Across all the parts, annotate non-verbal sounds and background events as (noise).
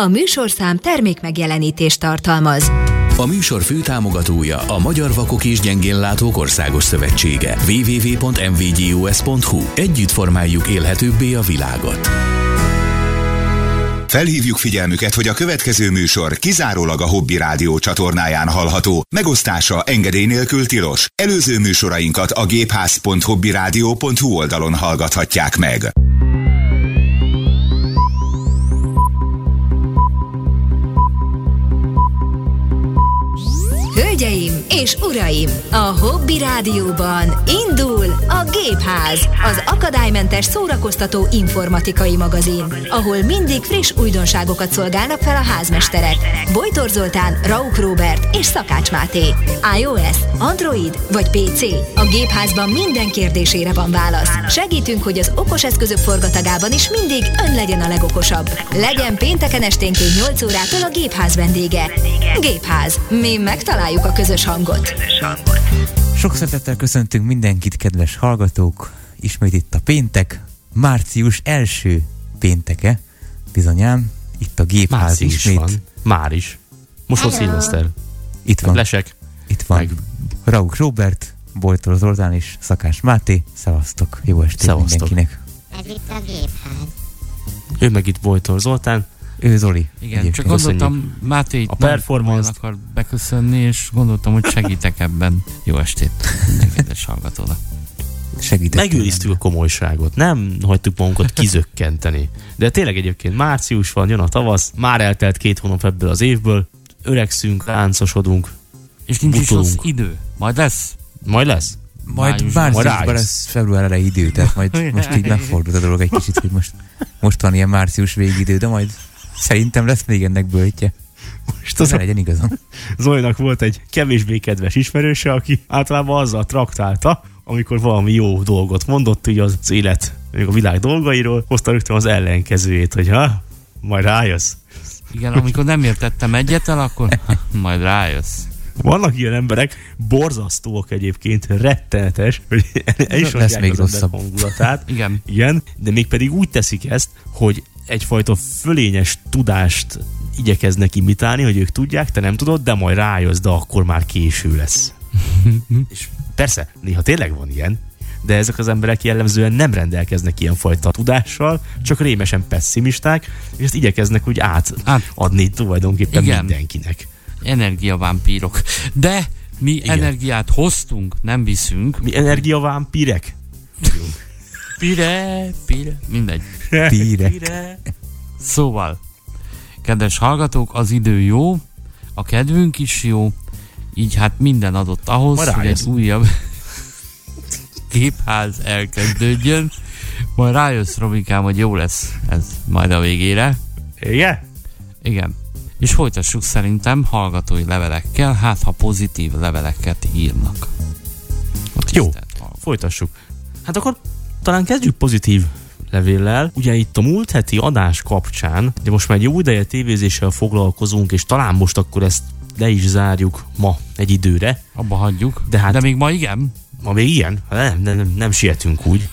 A műsorszám termék megjelenítést tartalmaz. A műsor főtámogatója a Magyar Vakok és Gyengénlátók Országos Szövetsége. www.mvgus.hu Együtt formáljuk élhetőbbé a világot. Felhívjuk figyelmüket, hogy a következő műsor kizárólag a Hobby Rádió csatornáján hallható. Megosztása engedély nélkül tilos. Előző műsorainkat a gépház.hobbyradio.hu oldalon hallgathatják meg. Hölgyeim és uraim, a Hobby Rádióban indul a Gépház, az akadálymentes szórakoztató informatikai magazin, ahol mindig friss újdonságokat szolgálnak fel a házmesterek. Bojtor Zoltán, Rauk Robert és Szakács Máté. iOS, Android vagy PC? A Gépházban minden kérdésére van válasz. Segítünk, hogy az okos eszközök forgatagában is mindig ön legyen a legokosabb. Legyen pénteken esténként 8 órától a Gépház vendége. Gépház. Mi megtaláljuk a közös hangot. Sok szeretettel köszöntünk mindenkit, kedves hallgatók! Ismét itt a péntek, március első pénteke, bizonyám, itt a gépház Március ismét. van. Már is. Most van szilveszter. Itt van, Lesek. itt van meg- Rauk Robert, Bojtor Zoltán és Szakás Máté. Szevasztok, jó estét Szevasztok. mindenkinek. Ez itt a gépház. Ő meg itt Bojtor Zoltán. Ő Zoli. Igen, csak gondoltam, Máté itt A nagyon akar beköszönni, és gondoltam, hogy segítek ebben. Jó estét minden kedves hallgatónak. Segítettél Megőriztük a komolyságot. Nem hagytuk magunkat kizökkenteni. De tényleg egyébként március van, jön a tavasz, már eltelt két hónap ebből az évből, öregszünk, láncosodunk, És nincs is rossz Butulunk. idő. Majd lesz. majd lesz. Majd márciusban lesz február elejé idő, tehát majd (laughs) most így megfordult a dolog egy kicsit, hogy most, most van ilyen március végidő, de majd szerintem lesz még ennek böltje. Most Az ne legyen igazam. Zolinak volt egy kevésbé kedves ismerőse, aki általában azzal traktálta, amikor valami jó dolgot mondott, így az élet, még a világ dolgairól, hozta rögtön az ellenkezőjét, hogy ha, majd rájössz. Igen, amikor nem értettem egyetel, akkor majd rájössz. Vannak ilyen emberek, borzasztóak egyébként, rettenetes, hogy el is Lesz még rosszabb. hangulatát. Igen. Igen, de még pedig úgy teszik ezt, hogy egyfajta fölényes tudást igyekeznek imitálni, hogy ők tudják, te nem tudod, de majd rájössz, de akkor már késő lesz. (laughs) És persze, néha tényleg van ilyen, de ezek az emberek jellemzően nem rendelkeznek ilyen fajta tudással, csak rémesen pessimisták, és ezt igyekeznek úgy átadni tulajdonképpen Igen. mindenkinek. Energiavámpírok. De mi Igen. energiát hoztunk, nem viszünk. Mi energiavámpírek? Pire, pire, mindegy. Tíre. Szóval, kedves hallgatók, az idő jó, a kedvünk is jó, így hát minden adott ahhoz, Majd hogy egy újabb (laughs) gépház elkezdődjön. Majd rájössz, Robikám, hogy jó lesz ez majd a végére. Igen? Igen. És folytassuk szerintem hallgatói levelekkel, hát ha pozitív leveleket írnak. Jó. hallgatók. Folytassuk. Hát akkor talán kezdjük pozitív levéllel. Ugye itt a múlt heti adás kapcsán, de most már egy jó ideje tévézéssel foglalkozunk, és talán most akkor ezt le is zárjuk ma egy időre. Abba hagyjuk. De hát- De még ma igen. Ma még ilyen? Hát Nem, nem, nem, nem sietünk úgy.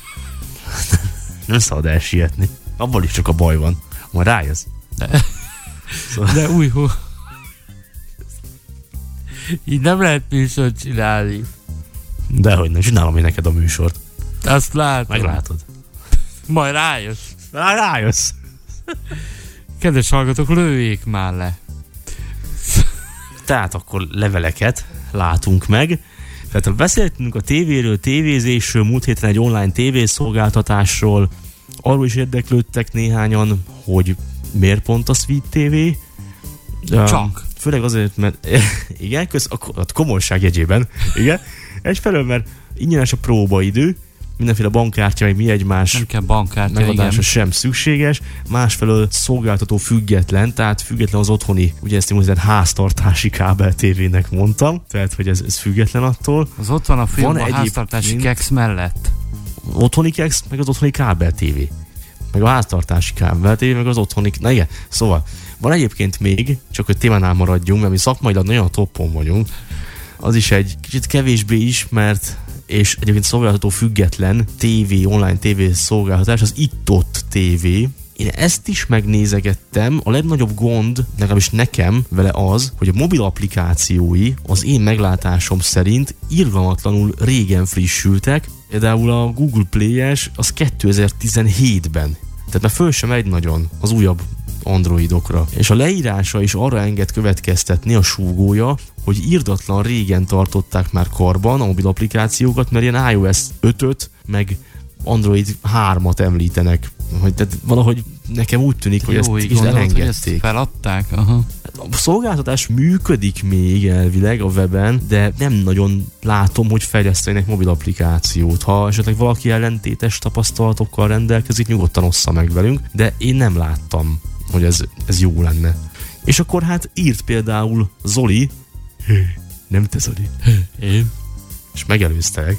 (laughs) nem szabad elsietni. Abban is csak a baj van. Majd rájössz. De, Szóval- de új hó. Így nem lehet műsort csinálni. Dehogy nem, csinálom én neked a műsort. Azt látom. Meglátod. Majd rájössz. Rá, rájössz. Kedves hallgatók, lőjék már le. Tehát akkor leveleket látunk meg. Tehát beszéltünk a tévéről, tévézésről, múlt héten egy online tévészolgáltatásról, arról is érdeklődtek néhányan, hogy miért pont a Sweet TV. Um, Csak. Főleg azért, mert (laughs) igen, köz, a, a komolyság jegyében, igen. Egyfelől, mert ingyenes a próbaidő, mindenféle bankkártya, meg mi egymás Nem kell bankkártya, megadása igen. sem szükséges, másfelől szolgáltató független, tehát független az otthoni, ugye ezt én háztartási kábel tévének mondtam, tehát hogy ez, ez független attól. Az ott van a film Van a háztartási kex mellett. Otthoni kex, meg az otthoni kábel tévé. Meg a háztartási kábel tévé, meg az otthoni, na igen, szóval van egyébként még, csak hogy témánál maradjunk, mert mi szakmailag nagyon a toppon vagyunk, az is egy kicsit kevésbé ismert és egyébként szolgáltató független TV, online TV szolgáltatás, az Itt-Ott TV. Én ezt is megnézegettem, a legnagyobb gond, legalábbis nekem vele az, hogy a mobil applikációi az én meglátásom szerint irgalmatlanul régen frissültek, például a Google Play-es az 2017-ben. Tehát már föl sem megy nagyon az újabb androidokra. És a leírása is arra enged következtetni a súgója, hogy írdatlan régen tartották már karban a mobil applikációkat, mert ilyen iOS 5-öt, meg Android 3-at említenek. Hogy, tehát valahogy nekem úgy tűnik, hogy ezt is elengedték. Hogy ezt feladták? Aha. A szolgáltatás működik még elvileg a weben, de nem nagyon látom, hogy fejlesztenek mobil applikációt. Ha esetleg valaki ellentétes tapasztalatokkal rendelkezik, nyugodtan ossza meg velünk, de én nem láttam, hogy ez, ez jó lenne. És akkor hát írt például Zoli, nem te Zoli, én, és megelőztek.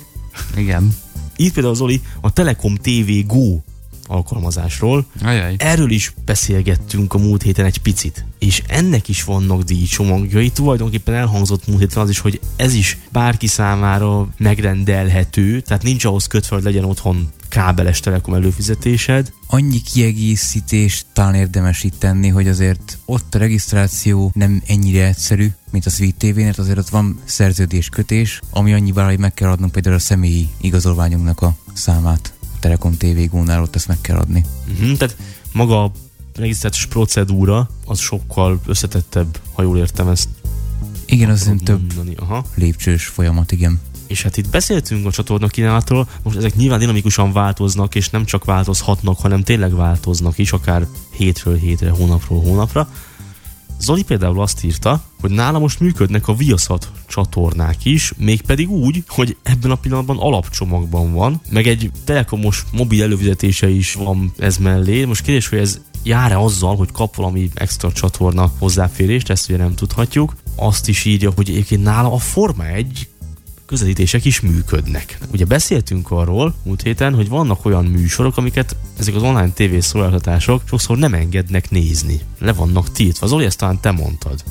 Igen. Írt például Zoli a Telekom TV Go alkalmazásról. Ajaj. Erről is beszélgettünk a múlt héten egy picit, és ennek is vannak díjcsomagjai. Tulajdonképpen elhangzott múlt héten az is, hogy ez is bárki számára megrendelhető, tehát nincs ahhoz kötve, hogy legyen otthon kábeles telekom előfizetésed. Annyi kiegészítést talán érdemes itt tenni, hogy azért ott a regisztráció nem ennyire egyszerű, mint a Sweet tv mert azért ott van szerződéskötés, ami annyival, hogy meg kell adnunk például a személyi igazolványunknak a számát. Telekom TV Gónál ott ezt meg kell adni. Uh-huh, tehát maga a regisztrációs procedúra az sokkal összetettebb, ha jól értem ezt. Igen, az több Aha. lépcsős folyamat, igen. És hát itt beszéltünk a csatorna kínálatról, most ezek nyilván dinamikusan változnak, és nem csak változhatnak, hanem tényleg változnak is, akár hétről hétre, hónapról hónapra. Zoli például azt írta, hogy nála most működnek a Viaszat csatornák is, mégpedig úgy, hogy ebben a pillanatban alapcsomagban van, meg egy telekomos mobil előfizetése is van ez mellé. Most kérdés, hogy ez jár-e azzal, hogy kap valami extra csatorna hozzáférést, ezt ugye nem tudhatjuk. Azt is írja, hogy egyébként nála a Forma egy közelítések is működnek. Ugye beszéltünk arról múlt héten, hogy vannak olyan műsorok, amiket ezek az online TV szolgáltatások sokszor nem engednek nézni. Le vannak tiltva. Zoli, ezt talán te mondtad.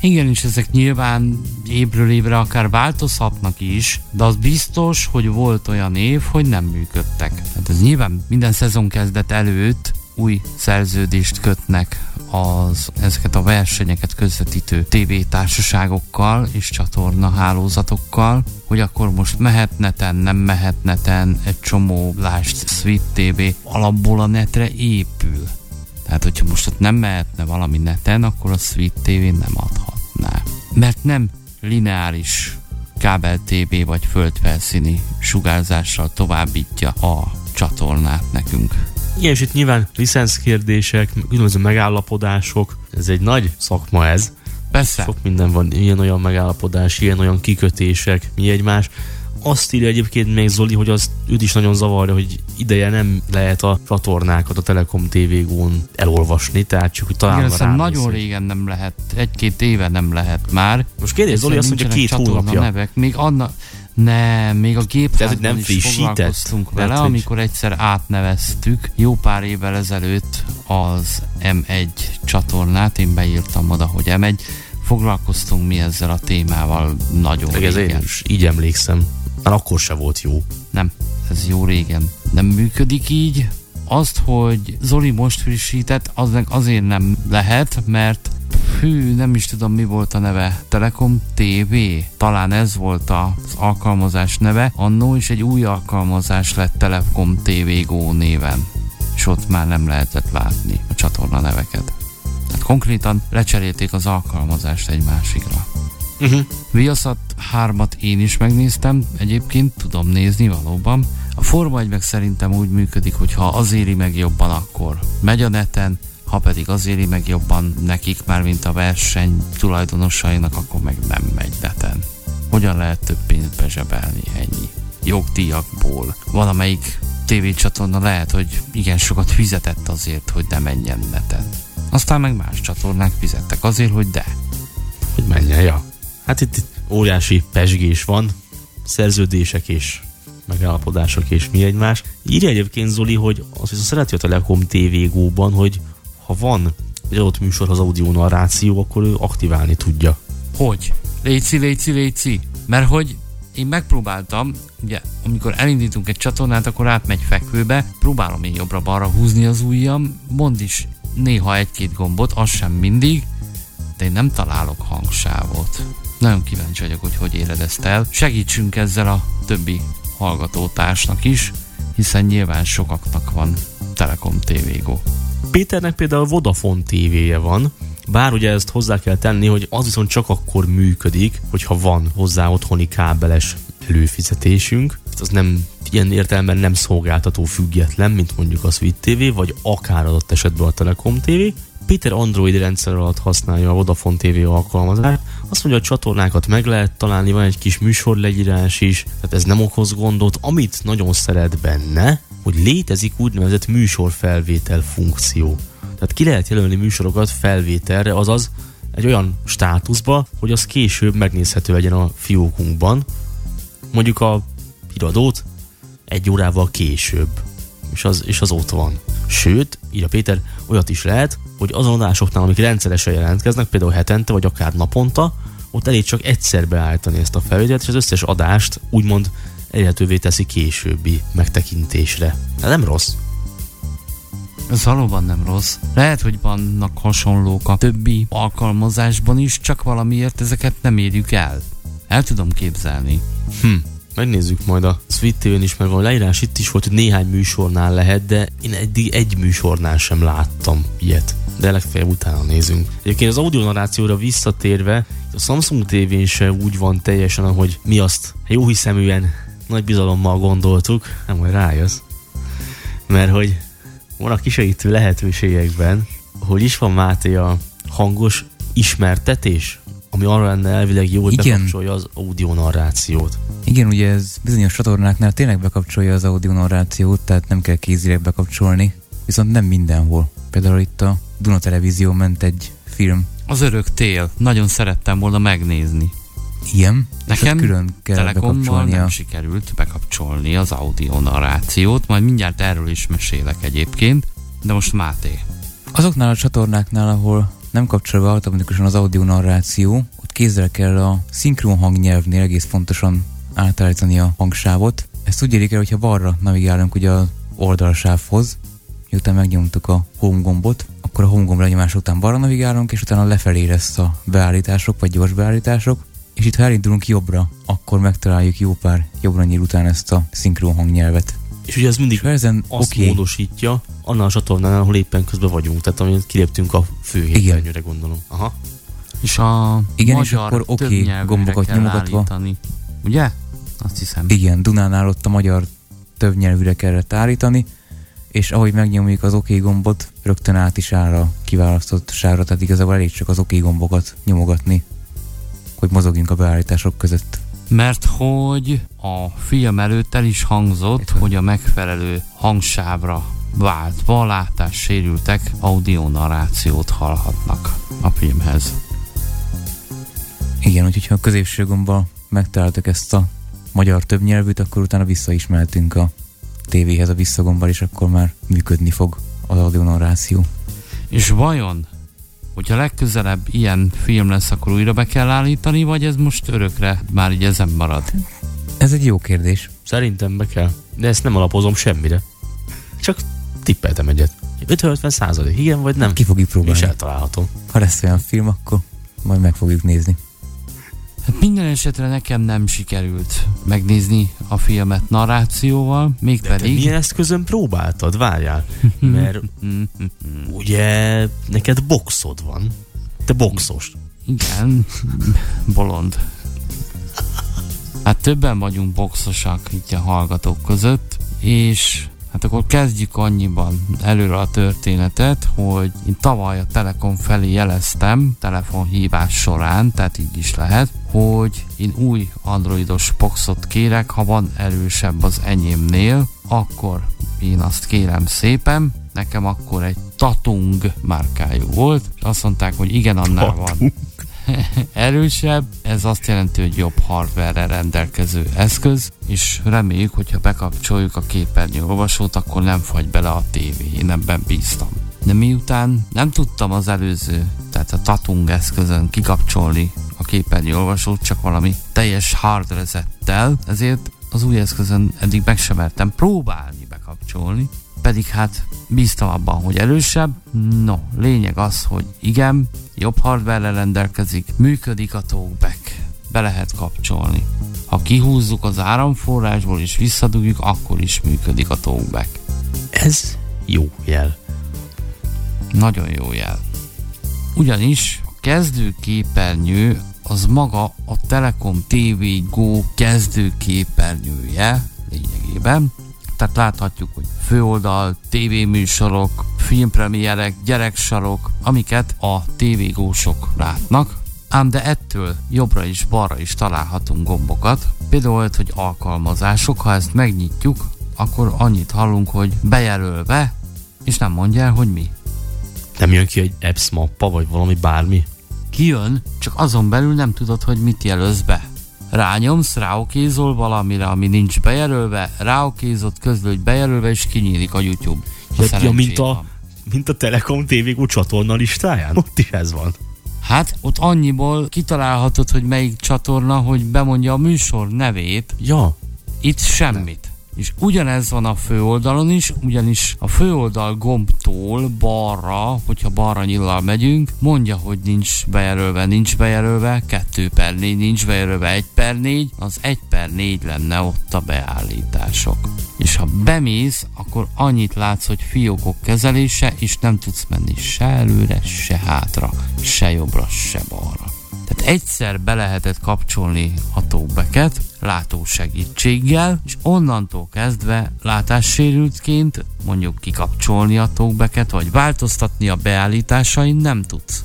Igen, és ezek nyilván évről évre akár változhatnak is, de az biztos, hogy volt olyan év, hogy nem működtek. Tehát ez nyilván minden szezon kezdet előtt új szerződést kötnek az, ezeket a versenyeket közvetítő tévétársaságokkal és csatorna hálózatokkal, hogy akkor most mehet neten, nem mehet neten, egy csomó, lásd, Sweet TV alapból a netre épül. Tehát, hogyha most ott nem mehetne valami neten, akkor a Sweet TV nem adhatná. Mert nem lineáris kábel TV vagy földfelszíni sugárzással továbbítja a csatornát nekünk. Igen, és itt nyilván licenszkérdések, különböző megállapodások, ez egy nagy szakma ez. Persze. Sok minden van, ilyen-olyan megállapodás, ilyen-olyan kikötések, mi egymás. Azt írja egyébként még Zoli, hogy az őt is nagyon zavarja, hogy ideje nem lehet a csatornákat a Telekom tv n elolvasni, tehát csak hogy talán Igen, nagyon régen nem lehet, egy-két éve nem lehet már. Most kérdés, Zoli azt mondja, két hónapja. Nevek. Még anna, nem, még a gépházban nem is foglalkoztunk vele, Lehet, amikor egyszer átneveztük jó pár évvel ezelőtt az M1 csatornát, én beírtam oda, hogy M1, foglalkoztunk mi ezzel a témával nagyon Meg régen. én is így emlékszem. Már akkor se volt jó. Nem, ez jó régen. Nem működik így. Azt, hogy Zoli most frissített, az azért nem lehet, mert hű, nem is tudom mi volt a neve, Telekom TV, talán ez volt az alkalmazás neve, annó is egy új alkalmazás lett Telekom TV Go néven, és ott már nem lehetett látni a csatorna neveket. Hát konkrétan lecserélték az alkalmazást egy másikra. Uh-huh. Viaszat 3-at én is megnéztem, egyébként tudom nézni valóban. A Forma 1 meg szerintem úgy működik, hogy ha az éri meg jobban, akkor megy a neten, ha pedig az éri meg jobban nekik már, mint a verseny tulajdonosainak, akkor meg nem megy neten. Hogyan lehet több pénzt bezsebelni ennyi? Jogdíjakból. Valamelyik tévécsatorna lehet, hogy igen sokat fizetett azért, hogy ne menjen neten. Aztán meg más csatornák fizettek azért, hogy de. Hogy menjen, ja. Hát itt, itt óriási pesgés van, szerződések és megállapodások és mi egymás. Írja egyébként Zoli, hogy az viszont szereti a Telekom TV Go-ban, hogy ha van egy adott műsorhoz audio narráció, akkor ő aktiválni tudja. Hogy? Léci, léci, léci. Mert hogy én megpróbáltam, ugye, amikor elindítunk egy csatornát, akkor átmegy fekvőbe, próbálom én jobbra-balra húzni az ujjam, mond is néha egy-két gombot, az sem mindig, de én nem találok hangsávot. Nagyon kíváncsi vagyok, hogy hogy éred ezt el. Segítsünk ezzel a többi hallgatótársnak is, hiszen nyilván sokaknak van Telekom TV Go. Péternek például Vodafone tévéje van, bár ugye ezt hozzá kell tenni, hogy az viszont csak akkor működik, hogyha van hozzá otthoni kábeles előfizetésünk. Az nem ilyen értelemben nem szolgáltató független, mint mondjuk a Sweet TV, vagy akár adott esetben a Telekom TV. Péter Android rendszer alatt használja a Vodafone TV alkalmazást. Azt mondja, a csatornákat meg lehet találni, van egy kis műsorlegyírás is, tehát ez nem okoz gondot. Amit nagyon szeret benne, hogy létezik úgynevezett műsorfelvétel funkció. Tehát ki lehet jelölni műsorokat felvételre, azaz egy olyan státuszba, hogy az később megnézhető legyen a fiókunkban. Mondjuk a híradót egy órával később, és az, és az ott van. Sőt, írja Péter, olyat is lehet, hogy azon adásoknál, amik rendszeresen jelentkeznek, például hetente vagy akár naponta, ott elég csak egyszer beállítani ezt a felvételt, és az összes adást úgymond elérhetővé teszi későbbi megtekintésre. De nem rossz. Ez valóban nem rossz. Lehet, hogy vannak hasonlók a többi alkalmazásban is, csak valamiért ezeket nem érjük el. El tudom képzelni. Hm. Megnézzük majd a Sweet TV-n is, mert a leírás itt is volt, hogy néhány műsornál lehet, de én eddig egy műsornál sem láttam ilyet. De legfeljebb utána nézünk. Egyébként az audio narrációra visszatérve, a Samsung TV-n se úgy van teljesen, ahogy mi azt jó hiszeműen nagy bizalommal gondoltuk, nem majd rájössz. Mert hogy van a kisegítő lehetőségekben, hogy is van Máté a hangos ismertetés, ami arra lenne elvileg jó, hogy Igen. bekapcsolja az audio narrációt. Igen, ugye ez bizonyos csatornáknál tényleg bekapcsolja az audio narrációt, tehát nem kell kézileg bekapcsolni, viszont nem mindenhol. Például itt a Duna Televízió ment egy film, Az örök tél. Nagyon szerettem volna megnézni. ilyen, Nekem külön kell Telekommal nem sikerült bekapcsolni az audio narrációt, majd mindjárt erről is mesélek egyébként, de most Máté. Azoknál a csatornáknál, ahol nem kapcsol be automatikusan az audio narráció, ott kézzel kell a szinkron hangnyelvnél egész pontosan átállítani a hangsávot. Ezt úgy érik el, hogyha balra navigálunk ugye az oldalsávhoz, miután megnyomtuk a home gombot, akkor a home gomb lenyomás után balra navigálunk, és utána lefelé lesz a beállítások, vagy gyors beállítások, és itt ha elindulunk jobbra, akkor megtaláljuk jó pár jobbra nyíl után ezt a szinkron hangnyelvet. És ugye ez mindig És ha ezen azt oké, módosítja annál a csatornánál, ahol éppen közben vagyunk. Tehát amit kiléptünk a főhépernyőre, gondolom. Aha. És a Igen, és magyar akkor oké, többnyelvűre gombokat nyomogatva. állítani. Ugye? Azt hiszem. Igen, Dunánál ott a magyar többnyelvűre kellett állítani, és ahogy megnyomjuk az OK gombot, rögtön át is áll a kiválasztott sávra, tehát igazából elég csak az OK gombokat nyomogatni, hogy mozogjunk a beállítások között. Mert hogy a film előtt el is hangzott, hogy a megfelelő hangsávra váltva látássérültek audio narrációt hallhatnak a filmhez. Igen, úgyhogy ha a középső gombbal megtaláltak ezt a magyar többnyelvűt, akkor utána vissza is mehetünk a tévéhez a visszagombbal, és akkor már működni fog az audio narráció. És vajon, hogyha legközelebb ilyen film lesz, akkor újra be kell állítani, vagy ez most örökre már így ezen marad? Ez egy jó kérdés. Szerintem be kell. De ezt nem alapozom semmire. Csak tippeltem egyet. 50-50 százalék, igen vagy nem? Ki fogjuk És próbálni. eltalálhatom. Ha lesz olyan film, akkor majd meg fogjuk nézni. Hát minden esetre nekem nem sikerült megnézni a filmet narrációval, De te mégpedig... milyen eszközön próbáltad? Várjál. (laughs) Mert ugye neked boxod van. Te boxos. Igen, bolond. Hát többen vagyunk boxosak itt a hallgatók között, és hát akkor kezdjük annyiban előre a történetet, hogy én tavaly a Telekom felé jeleztem telefonhívás során, tehát így is lehet, hogy én új androidos boxot kérek, ha van erősebb az enyémnél, akkor én azt kérem szépen, nekem akkor egy Tatung márkájú volt, és azt mondták, hogy igen, annál van (laughs) erősebb, ez azt jelenti, hogy jobb hardware rendelkező eszköz, és reméljük, hogyha bekapcsoljuk a képernyő olvasót, akkor nem fagy bele a tévé, én ebben bíztam. De miután nem tudtam az előző, tehát a Tatung eszközön kikapcsolni a képernyőolvasót, csak valami teljes hard resettel, ezért az új eszközön eddig meg sem mertem próbálni bekapcsolni, pedig hát bíztam abban, hogy erősebb. No, lényeg az, hogy igen, jobb hardware rendelkezik, működik a talkback, be lehet kapcsolni. Ha kihúzzuk az áramforrásból és visszadugjuk, akkor is működik a talkback. Ez jó jel. Nagyon jó jel. Ugyanis a kezdőképernyő az maga a Telekom TV Go kezdőképernyője lényegében. Tehát láthatjuk, hogy főoldal, tévéműsorok, filmpremierek, gyereksarok, amiket a tévégósok látnak, ám de ettől jobbra és balra is találhatunk gombokat. Például, hogy alkalmazások, ha ezt megnyitjuk, akkor annyit hallunk, hogy bejelölve, és nem mondja el, hogy mi. Nem jön ki egy apps mappa, vagy valami bármi? Kijön, csak azon belül nem tudod, hogy mit jelölsz be. Rányomsz, ráokézol valamire, ami nincs bejelölve, ráokézott, közlő, hogy bejelölve, és kinyílik a YouTube. Ja, ja, mint, a, mint a Telekom TV csatorna listáján? Ott is ez van. Hát ott annyiból kitalálhatod, hogy melyik csatorna, hogy bemondja a műsor nevét. Ja. Itt semmit. És ugyanez van a főoldalon is, ugyanis a főoldal gombtól balra, hogyha balra nyillal megyünk, mondja, hogy nincs bejelölve, nincs bejelölve, 2 per 4 nincs bejelölve, 1 per 4, az 1 per 4 lenne ott a beállítások. És ha bemész, akkor annyit látsz, hogy fiókok kezelése, és nem tudsz menni se előre, se hátra, se jobbra, se balra. Tehát egyszer be lehetett kapcsolni a tóbeket látó segítséggel, és onnantól kezdve látássérültként mondjuk kikapcsolni a tóbeket, vagy változtatni a beállításain nem tudsz.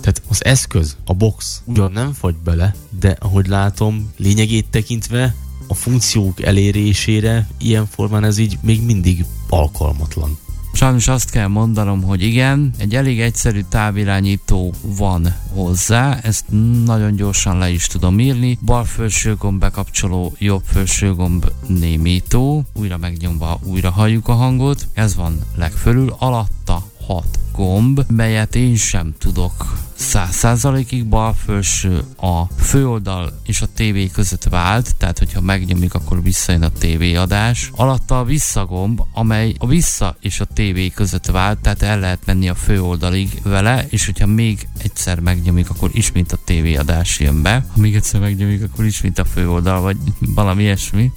Tehát az eszköz, a box ugyan nem fagy bele, de ahogy látom, lényegét tekintve a funkciók elérésére ilyen formán ez így még mindig alkalmatlan. Sajnos azt kell mondanom, hogy igen, egy elég egyszerű távirányító van hozzá, ezt nagyon gyorsan le is tudom írni. Bal felső gomb bekapcsoló, jobb felső gomb némító, újra megnyomva újra halljuk a hangot, ez van legfölül, alatta hat gomb, melyet én sem tudok 100%-ig bal felső a főoldal és a tévé között vált, tehát hogyha megnyomjuk, akkor visszajön a tévéadás. Alatta a visszagomb, amely a vissza és a tévé között vált, tehát el lehet menni a főoldalig vele, és hogyha még egyszer megnyomjuk, akkor ismét a tévéadás jön be. Ha még egyszer megnyomjuk, akkor ismét a főoldal, vagy valami ilyesmi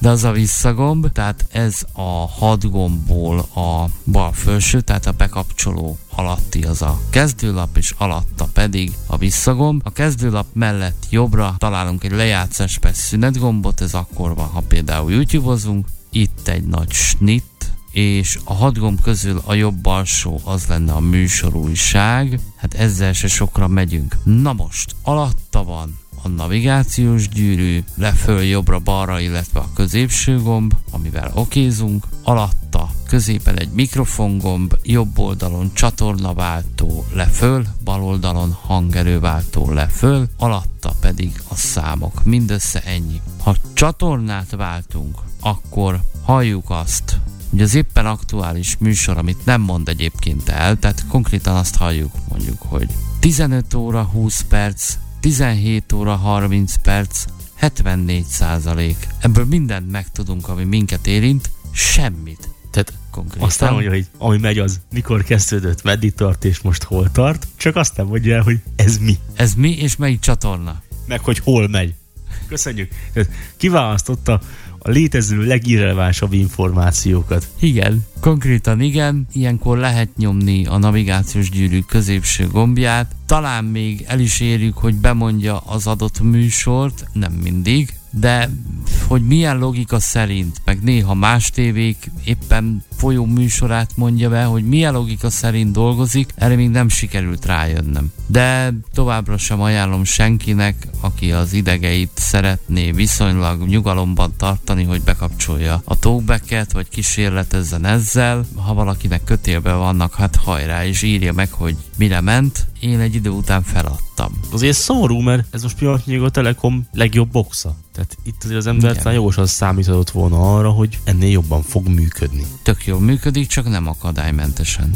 de az a visszagomb, tehát ez a hat gombból a bal felső, tehát a bekapcsoló alatti az a kezdőlap, és alatta pedig a visszagomb. A kezdőlap mellett jobbra találunk egy lejátszás per szünetgombot, ez akkor van, ha például YouTube-ozunk. Itt egy nagy snit, és a hat gomb közül a jobb alsó az lenne a műsorújság, hát ezzel se sokra megyünk. Na most, alatta van a navigációs gyűrű, leföl jobbra-balra, illetve a középső gomb, amivel okézunk, alatta középen egy mikrofongomb, jobb oldalon csatornaváltó leföl, bal oldalon hangerőváltó leföl, alatta pedig a számok. Mindössze ennyi. Ha csatornát váltunk, akkor halljuk azt, hogy az éppen aktuális műsor, amit nem mond egyébként el, tehát konkrétan azt halljuk mondjuk, hogy 15 óra 20 perc, 17 óra 30 perc, 74 százalék. Ebből mindent megtudunk, ami minket érint, semmit. Tehát konkrétan. Azt nem mondja, hogy ami megy az mikor kezdődött, meddig tart és most hol tart, csak azt nem mondja el, hogy ez mi. Ez mi és melyik csatorna. Meg hogy hol megy. Köszönjük. Kiválasztotta a létező legirrelevánsabb információkat. Igen, konkrétan igen, ilyenkor lehet nyomni a navigációs gyűrű középső gombját, talán még el is érjük, hogy bemondja az adott műsort, nem mindig, de hogy milyen logika szerint, meg néha más tévék éppen folyó műsorát mondja be, hogy milyen logika szerint dolgozik, erre még nem sikerült rájönnöm. De továbbra sem ajánlom senkinek, aki az idegeit szeretné viszonylag nyugalomban tartani, hogy bekapcsolja a talkbacket, vagy kísérletezzen ezzel. Ha valakinek kötélbe vannak, hát hajrá, és írja meg, hogy mire ment. Én egy idő után feladtam. Azért szomorú, mert ez most pillanatnyilag a Telekom legjobb boxa. Tehát itt azért az ember talán jogosan számíthatott volna arra, hogy ennél jobban fog működni. Tök jól működik, csak nem akadálymentesen.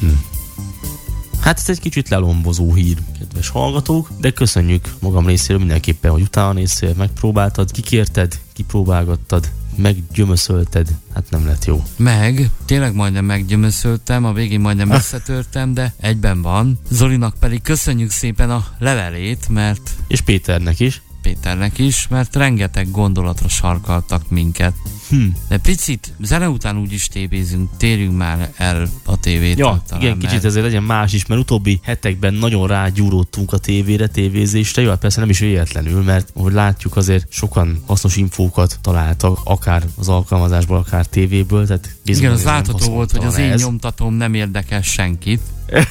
Hm. Hát Hát ez egy kicsit lelombozó hír, kedves hallgatók, de köszönjük magam részéről mindenképpen, hogy utána néztél, megpróbáltad, kikérted, kipróbálgattad, meggyömöszölted, hát nem lett jó. Meg, tényleg majdnem meggyömöszöltem, a végén majdnem összetörtem, de egyben van. Zolinak pedig köszönjük szépen a levelét, mert És Péternek is. Péternek is, mert rengeteg gondolatra sarkaltak minket. Hm. De picit zene után úgy is tévézünk, térjünk már el a tévétől. Ja, talán, igen, mert kicsit ezért legyen más is, mert utóbbi hetekben nagyon rágyúródtunk a tévére, tévézésre. Jó, hát persze nem is véletlenül, mert ahogy látjuk azért sokan hasznos infókat találtak, akár az alkalmazásból, akár tévéből. Tehát Igen, az látható volt, hogy az én ez. nyomtatóm nem érdekel senkit. (laughs)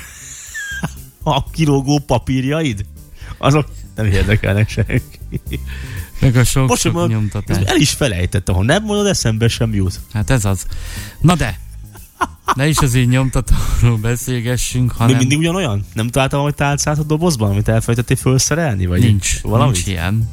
A kilógó papírjaid? Azok nem érdekelnek senki. Meg a sok, Most sok nyomtatás. el is felejtette, ha nem mondod, eszembe sem jut. Hát ez az. Na de, ne is az én nyomtatóról beszélgessünk, Mi hanem mindig ugyanolyan? Nem találtam, hogy tálcát a dobozban, amit elfelejtettél felszerelni? Vagy nincs, valami? nincs ilyen.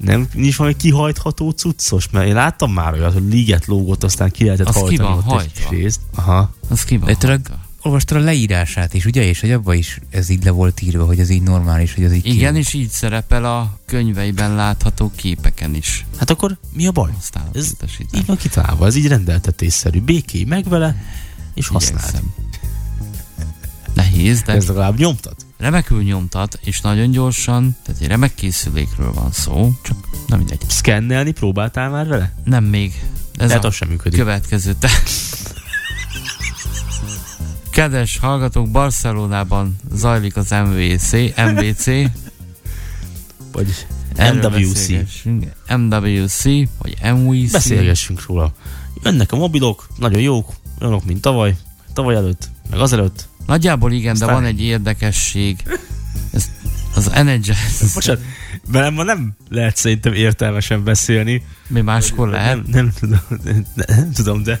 Nem, nincs valami kihajtható cuccos? Mert én láttam már olyat, hogy liget lógott, aztán ki lehetett Az ki hajtani van ott hajtva. egy részt. Aha. Az ki van hajtva. Olvastad a leírását is, ugye? És hogy abban is ez így le volt írva, hogy ez így normális, hogy az így Igen, ki- és így szerepel a könyveiben látható képeken is. Hát akkor mi a baj? Aztán Ez így van kitalálva, ez így rendeltetésszerű. Béké meg vele, és használd. Nehéz, de Ez legalább nyomtad? remekül nyomtat, és nagyon gyorsan, tehát egy remek készülékről van szó, csak nem mindegy. Szkennelni próbáltál már vele? Nem még. Ez Tehát a az sem működik. következő te. Kedves hallgatók, Barcelonában zajlik az MVC, MVC, Vagy MWC. MWC, vagy MVC. Beszélgessünk róla. Jönnek a mobilok, nagyon jók, olyanok, mint tavaly, tavaly előtt, meg azelőtt. Nagyjából igen, Aztán- de van egy érdekesség. Ez, az Energizer. Bocsánat, velem ma nem lehet szerintem értelmesen beszélni. Mi máskor lehet? Nem, nem, tudom, nem, nem tudom, de,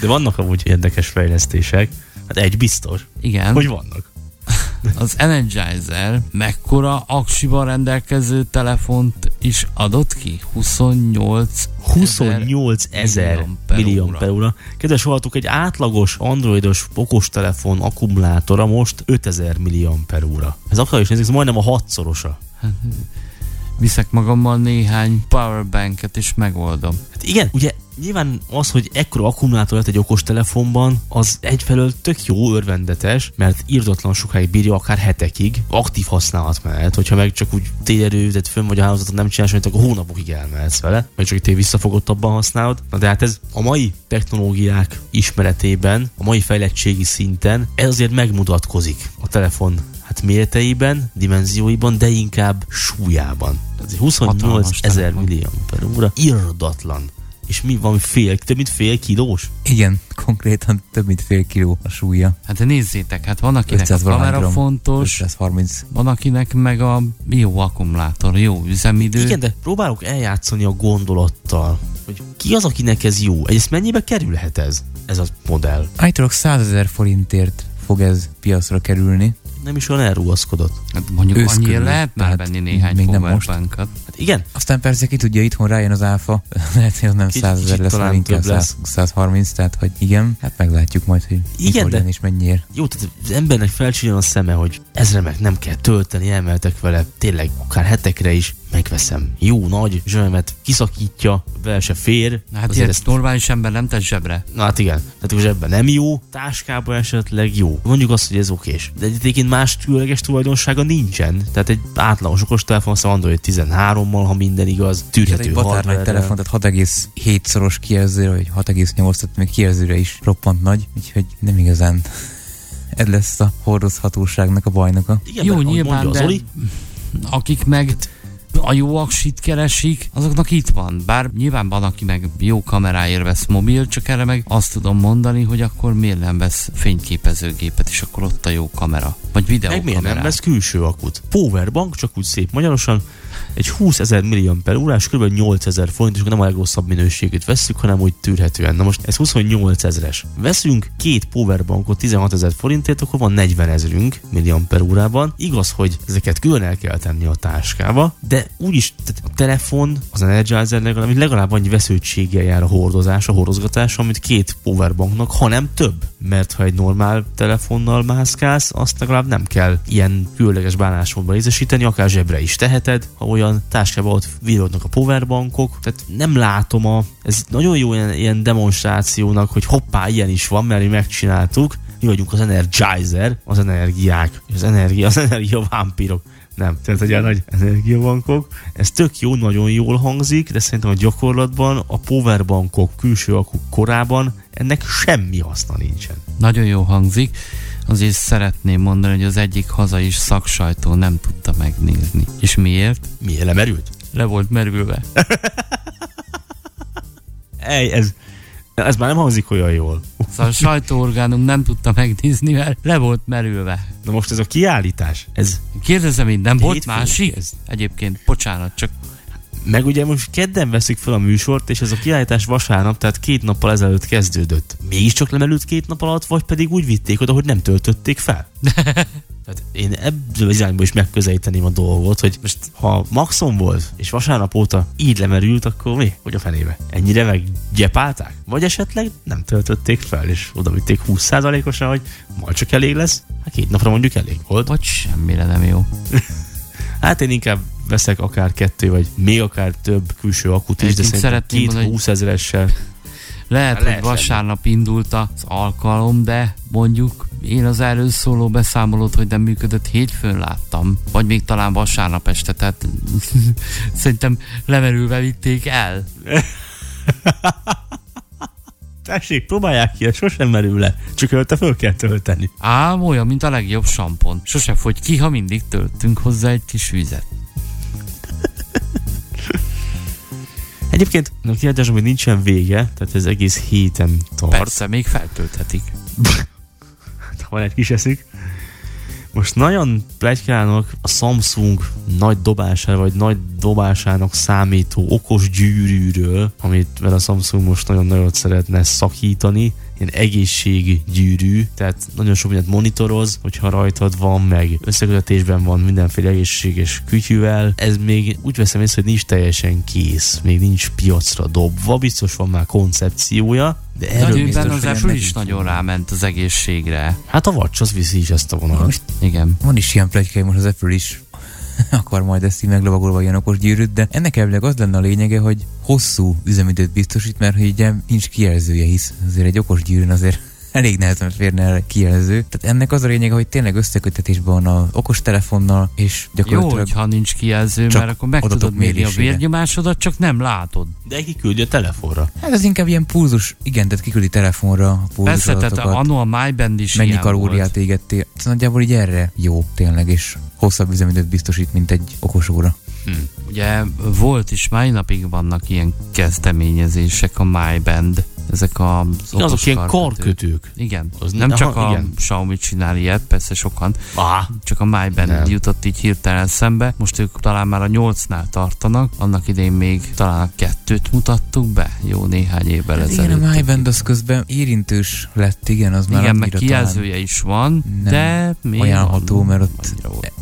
de vannak amúgy érdekes fejlesztések. Hát egy biztos, Igen. hogy vannak. (laughs) Az Energizer mekkora aksival rendelkező telefont is adott ki? 28 28 ezer millió per óra. Kedves hallgatók, egy átlagos androidos okostelefon akkumulátora most 5000 millió per óra. Ez akár is nézzük, ez majdnem a hatszorosa. Viszek magammal néhány powerbanket és megoldom. Hát igen, ugye nyilván az, hogy ekkora akkumulátor lett egy okos telefonban, az egyfelől tök jó, örvendetes, mert írdatlan sokáig bírja, akár hetekig, aktív használat mellett, hogyha meg csak úgy térerő, tehát fönn vagy a hálózatot nem csinálsz, amit akkor hónapokig elmehetsz vele, vagy csak itt visszafogottabban használod. Na de hát ez a mai technológiák ismeretében, a mai fejlettségi szinten, ez azért megmutatkozik a telefon hát méreteiben, dimenzióiban, de inkább súlyában. Tehát 28 Hatalmas ezer telefon. millió per óra, irdatlan. És mi van fél, több mint fél kilós? Igen, konkrétan több mint fél kiló a súlya. Hát nézzétek, hát van akinek a 500 valahány kamera gram. fontos, 530. van akinek meg a jó akkumulátor, jó üzemidő. Igen, de próbálok eljátszani a gondolattal, hogy ki az, akinek ez jó? Egyrészt mennyibe kerülhet ez, ez a modell? Állítólag 100 ezer forintért fog ez piacra kerülni. Nem is olyan elrugaszkodott. Hát mondjuk annyira körül. lehet már Hát venni néhány még nem most. Hát igen, Aztán persze ki tudja, itthon rájön az áfa, (laughs) lehet, hogy az nem Kicsit- 100 ezer lesz, hanem inkább több lesz. 100, 130, tehát hogy igen, hát meglátjuk majd, hogy Igen, de- és mennyiért. jó, tehát az embernek felcsillan a szeme, hogy ezre meg nem kell tölteni, elmeltek vele, tényleg akár hetekre is megveszem. Jó nagy zsömet kiszakítja, vele se fér. Na, Hát Azért ilyet ezt normális ember nem tesz zsebre. Na hát igen, tehát hogy ebben nem jó, táskában esetleg jó. Mondjuk azt, hogy ez okés. De egyébként más különleges tulajdonsága nincsen. Tehát egy átlagos okos telefon, azt Android 13-mal, ha minden igaz, Hát tűrhető egy batár nagy hardware-rel. telefon, tehát 6,7-szoros kijelzőre, vagy 6,8, tehát még kijelzőre is roppant nagy, úgyhogy nem igazán (laughs) ez lesz a hordozhatóságnak a bajnoka. Igen, Jó, nyilván, mondja de akik meg a jó aksit keresik, azoknak itt van. Bár nyilván van, aki meg jó kameráért vesz mobil, csak erre meg azt tudom mondani, hogy akkor miért nem vesz fényképezőgépet, és akkor ott a jó kamera. Vagy meg miért nem vesz külső akut? Powerbank, csak úgy szép magyarosan, egy 20 ezer per órás, kb. 8 ezer forint, és nem a legrosszabb minőségét vesszük, hanem úgy tűrhetően. Na most ez 28 ezeres. Veszünk két powerbankot 16 ezer forintért, akkor van 40 ezerünk per órában. Igaz, hogy ezeket külön el kell tenni a táskába, de úgyis tehát a telefon, az Energizer legalább, legalább annyi vesződtséggel jár a hordozás, a hordozgatás, amit két powerbanknak, hanem több. Mert ha egy normál telefonnal mászkálsz, azt legalább nem kell ilyen különleges bánásmódban részesíteni, akár zsebre is teheted, ha olyan táskába ott vírodnak a powerbankok. Tehát nem látom a, ez nagyon jó ilyen, ilyen demonstrációnak, hogy hoppá, ilyen is van, mert mi megcsináltuk, mi vagyunk az Energizer, az energiák, az energia, az energia vámpírok. Nem, tehát egy nagy energiabankok. Ez tök jó, nagyon jól hangzik, de szerintem a gyakorlatban a powerbankok külső akuk korában ennek semmi haszna nincsen. Nagyon jó hangzik. Azért szeretném mondani, hogy az egyik hazai szaksajtó nem tudta megnézni. És miért? Miért lemerült? Le volt merülve. (laughs) Ej, ez, ez már nem hangzik olyan jól. Szóval a sajtóorgánum nem tudta megnézni, mert le volt merülve. Na most ez a kiállítás, ez Kérdezem én, nem volt Hétfőn másik? kezd. Egyébként, bocsánat, csak meg ugye most kedden veszik fel a műsort, és ez a kiállítás vasárnap, tehát két nappal ezelőtt kezdődött. Mégiscsak lemerült két nap alatt, vagy pedig úgy vitték oda, hogy nem töltötték fel? (laughs) Tehát én ebből az irányból is megközelíteném a dolgot, hogy most ha maxon volt, és vasárnap óta így lemerült, akkor mi? Hogy a fenébe? Ennyire meggyepálták? Vagy esetleg nem töltötték fel, és oda vitték 20%-osan, hogy majd csak elég lesz? Hát két napra mondjuk elég volt. vagy semmire nem jó. (laughs) Hát én inkább veszek akár kettő, vagy még akár több külső akut is, de szerintem két mondani, hogy- 20 ezeressel. Lehet, Hát hogy lehet vasárnap indult az alkalom, de mondjuk én az erről szóló beszámolót, hogy nem működött, hétfőn láttam, vagy még talán vasárnap este, tehát (laughs) szerintem lemerülve vitték el. (laughs) Tessék, próbálják ki, sosem merül le. Csak ölte föl kell tölteni. Ám olyan, mint a legjobb sampon. Sose fogy ki, ha mindig töltünk hozzá egy kis vizet. (laughs) Egyébként a hogy nincsen vége, tehát ez egész héten tart. Persze, még feltölthetik. Van egy kis eszük. Most nagyon plegykálnak a Samsung nagy dobására, vagy nagy dobásának számító okos gyűrűről, amit vele a Samsung most nagyon nagyot szeretne szakítani, ilyen egészséggyűrű, tehát nagyon sok mindent monitoroz, hogyha rajtad van, meg összekötetésben van mindenféle egészséges kütyűvel. Ez még úgy veszem észre, hogy nincs teljesen kész, még nincs piacra dobva, biztos van már koncepciója, de erről biztos, az Apple is nagyon ráment az egészségre. Hát a Watch az viszi is ezt a vonalat. Most Igen. van is ilyen pletyka, hogy most az Apple is (laughs) akar majd ezt így meglovagolva ilyen okos gyűrűt, de ennek elvileg az lenne a lényege, hogy hosszú üzemidőt biztosít, mert hogy ugye nincs kijelzője, hisz azért egy okos gyűrűn azért elég nehezen férne el kijelző. Tehát ennek az a lényege, hogy tényleg összekötetésben van az okos telefonnal, és Jó, gyakorlatilag hogyha nincs kijelző, mert akkor meg tudod mérni a vérnyomásodat, csak nem látod. De kiküldi a telefonra. Hát ez inkább ilyen pulzus, igen, tehát kiküldi telefonra a pulzus Persze, tehát annó a MyBand is mennyi kalóriát égettél. Ez nagyjából így erre jó tényleg, és hosszabb üzemidőt biztosít, mint egy okos óra. Ugye volt is, mai napig vannak ilyen kezdeményezések a MyBand, ezek a Igen, azok ilyen karkötők. Igen, Az nem aha, csak a igen. Xiaomi csinál ilyet, persze sokan, Ah, csak a MyBand Nem. jutott így hirtelen szembe. Most ők talán már a nyolcnál tartanak, annak idén még talán a kettőt mutattuk be, jó néhány évvel Hát ezelőtt. igen, a MyBand az közben érintős lett, igen, az már Igen, meg annyira talán is van, nem de még ajánlható, mert ott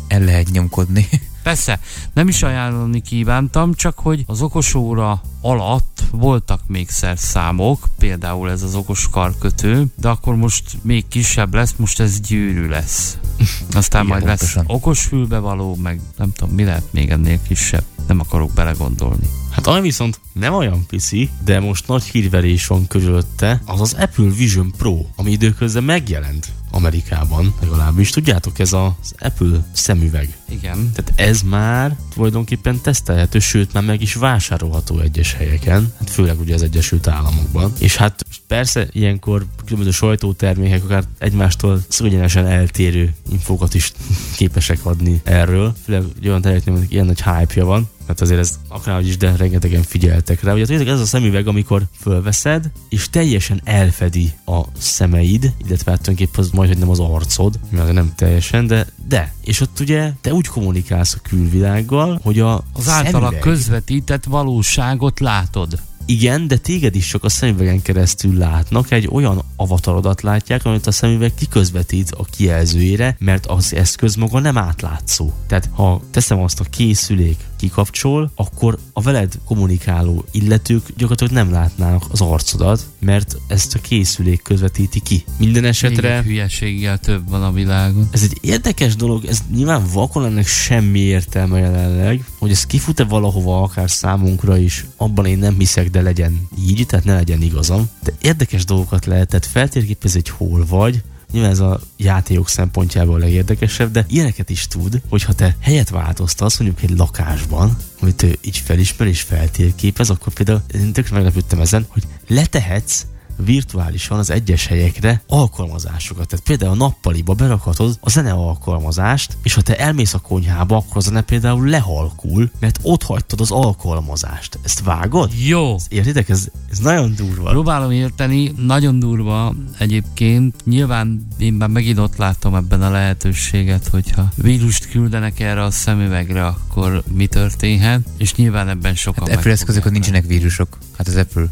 el lehet nyomkodni. Persze, nem is ajánlani kívántam, csak hogy az okos óra alatt voltak még szerszámok, például ez az okos karkötő, de akkor most még kisebb lesz, most ez gyűrű lesz. (laughs) Aztán Igen, majd lesz pontosan. okos fülbevaló, meg nem tudom, mi lehet még ennél kisebb. Nem akarok belegondolni. Hát ami viszont nem olyan pici, de most nagy hírverés van körülötte, az az Apple Vision Pro, ami időközben megjelent Amerikában, legalábbis. Tudjátok, ez az Apple szemüveg. Igen. Tehát ez már tulajdonképpen tesztelhető, sőt már meg is vásárolható egyes helyeken, hát főleg ugye az Egyesült Államokban. És hát persze ilyenkor különböző sajtótermékek akár egymástól szörnyenesen eltérő infókat is (laughs) képesek adni erről, főleg egy olyan terméknek ilyen nagy hype van, hát azért ez akárhogy is, de rengetegen figyeltek rá. Ugye ez a szemüveg, amikor fölveszed, és teljesen elfedi a szemeid, illetve hát tulajdonképpen az majd, hogy nem az arcod, mert nem teljesen, de, de. És ott ugye te úgy kommunikálsz a külvilággal, hogy a Az általa közvetített valóságot látod. igen, de téged is csak a szemüvegen keresztül látnak, egy olyan avatarodat látják, amit a szemüveg kiközvetít a kijelzőjére, mert az eszköz maga nem átlátszó. Tehát ha teszem azt a készülék kikapcsol, akkor a veled kommunikáló illetők gyakorlatilag nem látnának az arcodat, mert ezt a készülék közvetíti ki. Minden esetre... Még hülyeséggel több van a világon. Ez egy érdekes dolog, ez nyilván vakon ennek semmi értelme jelenleg, hogy ez kifut-e valahova akár számunkra is, abban én nem hiszek, de legyen így, tehát ne legyen igazam. De érdekes dolgokat lehetett feltérképezni, hogy hol vagy, Nyilván ez a játékok szempontjából a legérdekesebb, de ilyeneket is tud, hogyha te helyet változtasz mondjuk egy lakásban, amit ő így felismer és feltérképez, akkor például én tökre meglepődtem ezen, hogy letehetsz virtuálisan az egyes helyekre alkalmazásokat. Tehát például a nappaliba berakhatod a zene alkalmazást, és ha te elmész a konyhába, akkor a zene például lehalkul, mert ott hagytad az alkalmazást. Ezt vágod? Jó. Ezt értitek? Ez, ez nagyon durva. Próbálom érteni, nagyon durva egyébként. Nyilván én már megint ott látom ebben a lehetőséget, hogyha vírust küldenek erre a szemüvegre, akkor mi történhet, és nyilván ebben sokan Hát Apple eszközökön nincsenek vírusok. Hát az Apple.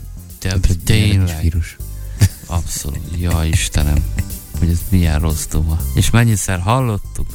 Hát, hogy tényleg. Vírus. (laughs) Abszolút. Ja Istenem, hogy ez milyen rossz duma. És mennyiszer hallottuk?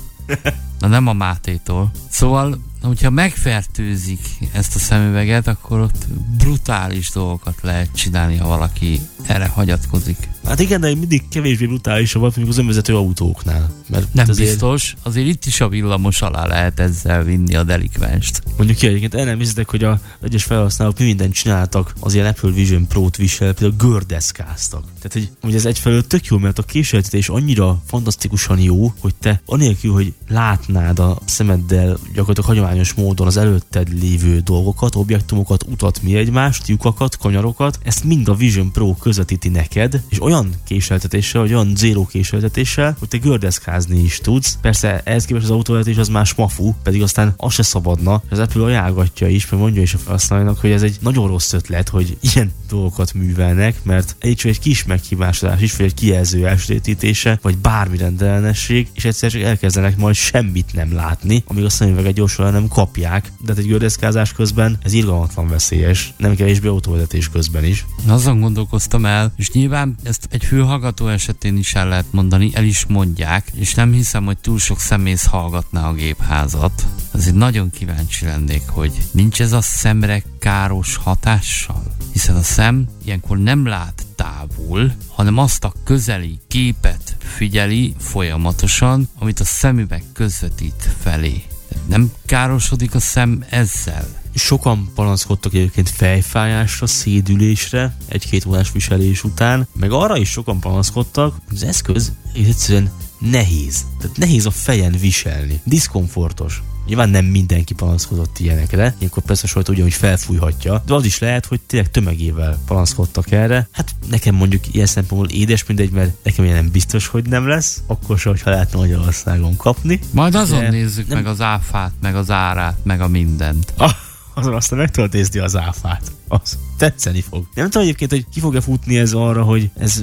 Na nem a Mátétól. Szóval, hogyha megfertőzik ezt a szemüveget, akkor ott brutális dolgokat lehet csinálni, ha valaki erre hagyatkozik. Hát igen, de mindig kevésbé brutálisabb mondjuk az önvezető autóknál. Mert Nem azért, biztos, azért itt is a villamos alá lehet ezzel vinni a delikvenst. Mondjuk ki egyébként el nem hiszitek, hogy a egyes felhasználók mi mindent csináltak, az ilyen Apple Vision Pro-t visel, például gördeszkáztak. Tehát, hogy, hogy ez egyfelől tök jó, mert a késeltetés annyira fantasztikusan jó, hogy te anélkül, hogy látnád a szemeddel gyakorlatilag hagyományos módon az előtted lévő dolgokat, objektumokat, utat mi egymást, lyukakat, kanyarokat, ezt mind a Vision Pro közvetíti neked, és olyan késeltetéssel, vagy olyan zéró késeltetéssel, hogy te gördeszkázni is tudsz. Persze ehhez képest az autóvezetés az más mafu, pedig aztán az se szabadna. Az Apple ajánlgatja is, mert mondja is a felhasználónak, hogy ez egy nagyon rossz ötlet, hogy ilyen dolgokat művelnek, mert egy egy kis meghibásodás is, vagy egy kijelző elsötétítése, vagy bármi rendellenesség, és egyszer csak elkezdenek majd semmit nem látni, amíg a szemüveget gyorsan nem kapják. De hát egy gördeszkázás közben ez irgalmatlan veszélyes, nem kevésbé autóvezetés közben is. Azon gondolkoztam el, és nyilván ezt egy fülhallgató esetén is el lehet mondani, el is mondják, és nem hiszem, hogy túl sok szemész hallgatná a gépházat. Azért nagyon kíváncsi lennék, hogy nincs ez a szemre káros hatással? Hiszen a szem ilyenkor nem lát távol, hanem azt a közeli képet figyeli folyamatosan, amit a szemüveg közvetít felé. Nem károsodik a szem ezzel? Sokan panaszkodtak egyébként fejfájásra, szédülésre egy-két órás viselés után, meg arra is sokan panaszkodtak, hogy az eszköz egyszerűen nehéz. Tehát nehéz a fejen viselni. Diszkomfortos. Nyilván nem mindenki panaszkodott ilyenekre, ilyenkor persze sajt ugyanúgy felfújhatja, de az is lehet, hogy tényleg tömegével panaszkodtak erre. Hát nekem mondjuk ilyen szempontból édes mindegy, mert nekem ilyen nem biztos, hogy nem lesz, akkor se, hogyha lehetne Magyarországon kapni. Majd azon De nézzük nem- meg az áfát, meg az árát, meg a mindent. Ah, azon aztán meg tudod nézni az áfát. Az tetszeni fog. Nem tudom egyébként, hogy ki fog-e futni ez arra, hogy ez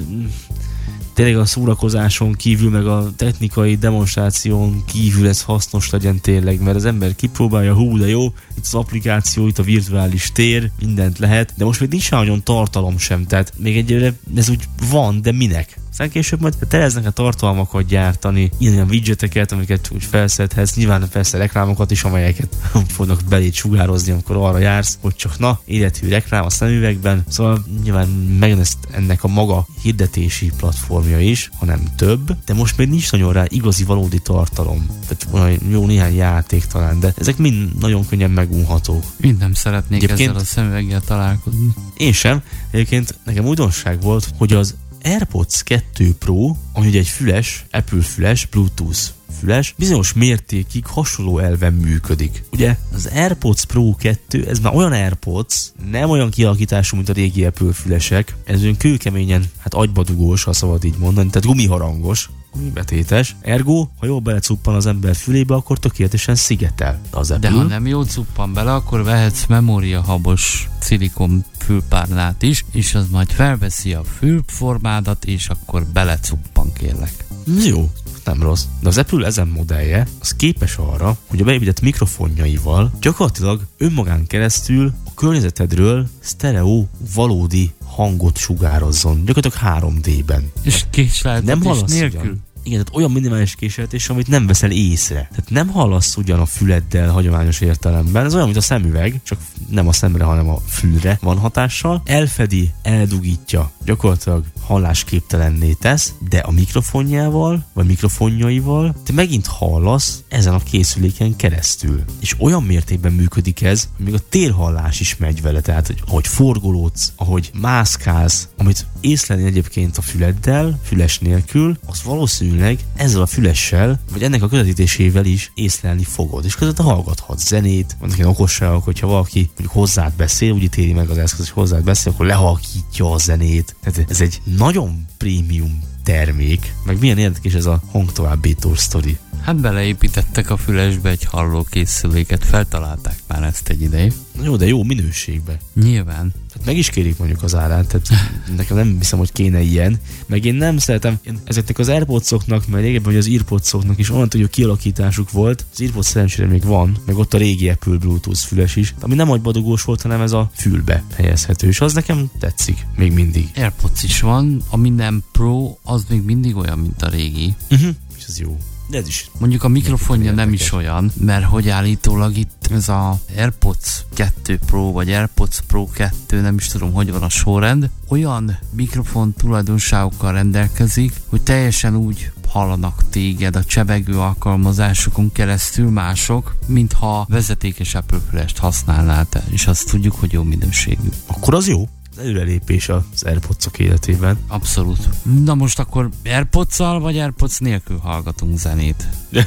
tényleg a szórakozáson kívül, meg a technikai demonstráción kívül ez hasznos legyen tényleg, mert az ember kipróbálja, hú, de jó, itt az applikáció, itt a virtuális tér, mindent lehet, de most még nincs nagyon tartalom sem, tehát még egyelőre ez úgy van, de minek? Aztán később majd tereznek a tartalmakat gyártani, ilyen widgeteket, amiket úgy felszedhetsz, nyilván persze reklámokat is, amelyeket (laughs) fognak belét sugározni, amikor arra jársz, hogy csak na, élethű reklám a szemüvegben, szóval nyilván meg lesz ennek a maga hirdetési platformja is, hanem több, de most még nincs nagyon rá igazi valódi tartalom. Tehát olyan jó néhány játék talán, de ezek mind nagyon könnyen megunhatók. Mind nem szeretnék Egyébként- ezzel a szemüveggel találkozni. Én sem. Egyébként nekem újdonság volt, hogy az AirPods 2 Pro, ami ugye egy füles, Apple füles, Bluetooth füles, bizonyos mértékig hasonló elven működik. Ugye az AirPods Pro 2, ez már olyan AirPods, nem olyan kialakítású, mint a régi Apple fülesek, ez olyan kőkeményen, hát agybadugós, ha szabad így mondani, tehát gumiharangos, gumibetétes. Ergo, ha jól belecuppan az ember fülébe, akkor tökéletesen szigetel. Az Apple De ha nem jól cuppan bele, akkor vehetsz memóriahabos szilikon fülpárnát is, és az majd felveszi a fülformádat, és akkor belecuppan kérlek. Jó, nem rossz. De az Apple ezen modellje az képes arra, hogy a beépített mikrofonjaival gyakorlatilag önmagán keresztül a környezetedről sztereó, valódi hangot sugározzon. Gyakorlatilag 3D-ben. És késleltetés nélkül. Igen, tehát olyan minimális kísértés, amit nem veszel észre. Tehát nem hallasz ugyan a füleddel hagyományos értelemben. Ez olyan, mint a szemüveg, csak nem a szemre, hanem a fülre van hatással. Elfedi, eldugítja, gyakorlatilag hallásképtelenné tesz, de a mikrofonjával, vagy mikrofonjaival te megint hallasz ezen a készüléken keresztül. És olyan mértékben működik ez, hogy még a térhallás is megy vele, tehát hogy ahogy forgolódsz, ahogy mászkálsz, amit észlelni egyébként a füleddel, füles nélkül, az valószínűleg ezzel a fülessel, vagy ennek a közvetítésével is észlelni fogod. És között hallgathatsz zenét, vannak ilyen okosságok, hogyha valaki mondjuk hozzád beszél, úgy ítéli meg az eszköz, hogy hozzád beszél, akkor lehalkítja a zenét. Tehát ez egy nagyon prémium termék, meg milyen érdekes ez a hangtovábbító sztori. Hát beleépítettek a fülesbe egy hallókészüléket, feltalálták már ezt egy ideig. Jó, de jó minőségbe. Nyilván. Tehát meg is kérik mondjuk az árát, tehát nekem nem hiszem, hogy kéne ilyen. Meg én nem szeretem, én ezeknek az Airpodsoknak, mert régebben, hogy az Earpodsoknak is olyan hogy kialakításuk volt, az Earpods szerencsére még van, meg ott a régi Apple Bluetooth füles is, ami nem agybadogós volt, hanem ez a fülbe helyezhető, és az nekem tetszik, még mindig. Airpods is van, ami nem Pro, az még mindig olyan, mint a régi. Uh-huh. És ez jó. De ez is. Mondjuk a mikrofonja nem is olyan, mert hogy állítólag itt ez a AirPods 2 Pro, vagy AirPods Pro 2, nem is tudom, hogy van a sorrend, olyan mikrofon tulajdonságokkal rendelkezik, hogy teljesen úgy hallanak téged a csevegő alkalmazásokon keresztül mások, mintha vezetékes Apple használnál te, és azt tudjuk, hogy jó minőségű. Akkor az jó. Az előrelépés az Airpodsok életében. Abszolút. Na most akkor airpods vagy AirPods nélkül hallgatunk zenét? (laughs)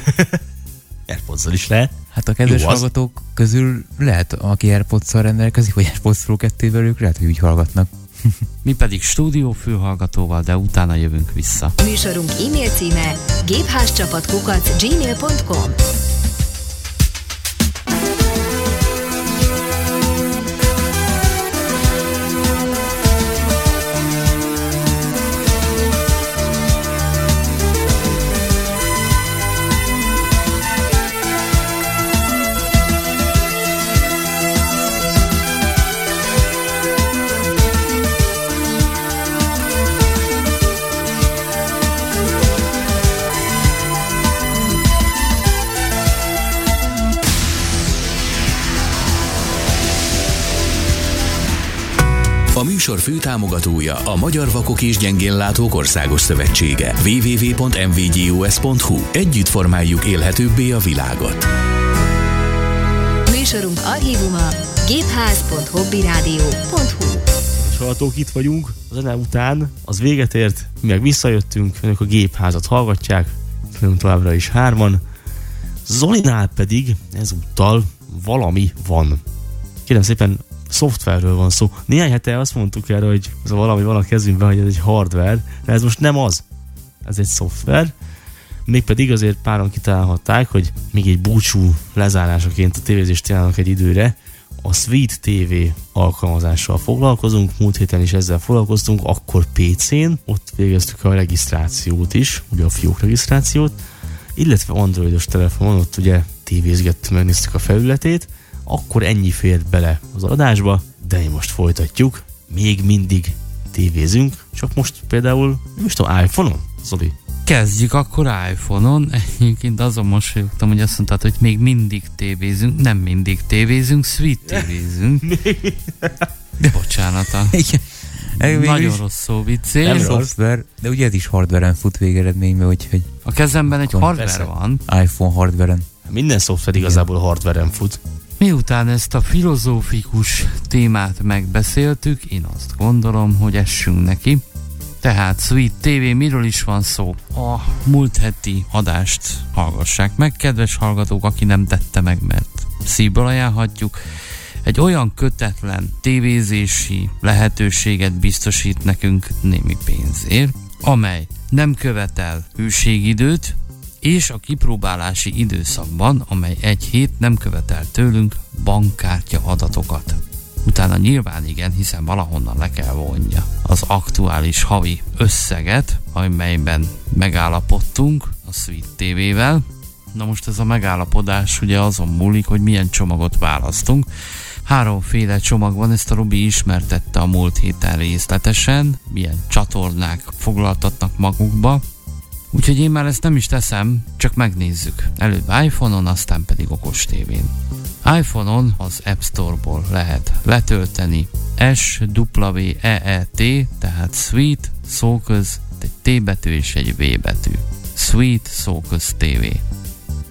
airpods is lehet. Hát a kedves Jó, az- hallgatók közül lehet, aki airpods rendelkezik, vagy AirPods Pro 2-vel, ők lehet, hogy úgy hallgatnak. (laughs) Mi pedig stúdió fülhallgatóval, de utána jövünk vissza. Műsorunk e-mail címe gépházcsapatkukac gmail.com műsor főtámogatója a Magyar Vakok és Gyengénlátók Országos Szövetsége. www.mvgus.hu Együtt formáljuk élhetőbbé a világot. Műsorunk archívuma gépház.hobbyradio.hu És hallgatók, itt vagyunk. A zene után az véget ért, mi meg visszajöttünk, önök a gépházat hallgatják, önök továbbra is hárman. Zolinál pedig ezúttal valami van. Kérem szépen, szoftverről van szó. Néhány hete azt mondtuk erre, hogy ez valami van a kezünkben, hogy ez egy hardware, de ez most nem az. Ez egy szoftver. Mégpedig azért páran kitalálhatták, hogy még egy búcsú lezárásaként a tévézést csinálnak egy időre, a Sweet TV alkalmazással foglalkozunk, múlt héten is ezzel foglalkoztunk, akkor PC-n, ott végeztük a regisztrációt is, ugye a fiók regisztrációt, illetve androidos telefonon, ott ugye tévézgettünk, megnéztük a felületét, akkor ennyi fért bele az adásba, de most folytatjuk, még mindig tévézünk, csak most például, nem is tudom, iPhone-on, Zoli? Kezdjük akkor iPhone-on. Egyébként azon mosolyogtam, hogy azt mondtad, hogy még mindig tévézünk. Nem mindig tévézünk, sweet tévézünk. (laughs) Bocsánat, a (laughs) Igen. Nagyon is rossz szó viccés. Ez rossz. szoftver, de ugye ez is hardveren fut végeredményben, úgyhogy A kezemben egy hardware persze. van. iPhone hardveren. Minden szoftver igazából hardveren fut. Miután ezt a filozófikus témát megbeszéltük, én azt gondolom, hogy essünk neki. Tehát Sweet TV, miről is van szó? A múlt heti adást hallgassák meg, kedves hallgatók, aki nem tette meg, mert szívből ajánlhatjuk. Egy olyan kötetlen tévézési lehetőséget biztosít nekünk némi pénzért, amely nem követel hűségidőt, és a kipróbálási időszakban, amely egy hét nem követel tőlünk bankkártya adatokat. Utána nyilván igen, hiszen valahonnan le kell vonja az aktuális havi összeget, amelyben megállapodtunk a Sweet TV-vel. Na most ez a megállapodás ugye azon múlik, hogy milyen csomagot választunk. Háromféle csomag van, ezt a Robi ismertette a múlt héten részletesen, milyen csatornák foglaltatnak magukba, Úgyhogy én már ezt nem is teszem, csak megnézzük. Előbb iPhone-on, aztán pedig okos tévén. iPhone-on az App Store-ból lehet letölteni S-W-E-E-T, tehát Sweet, szóköz, egy T betű és egy V betű. Sweet Szóköz TV.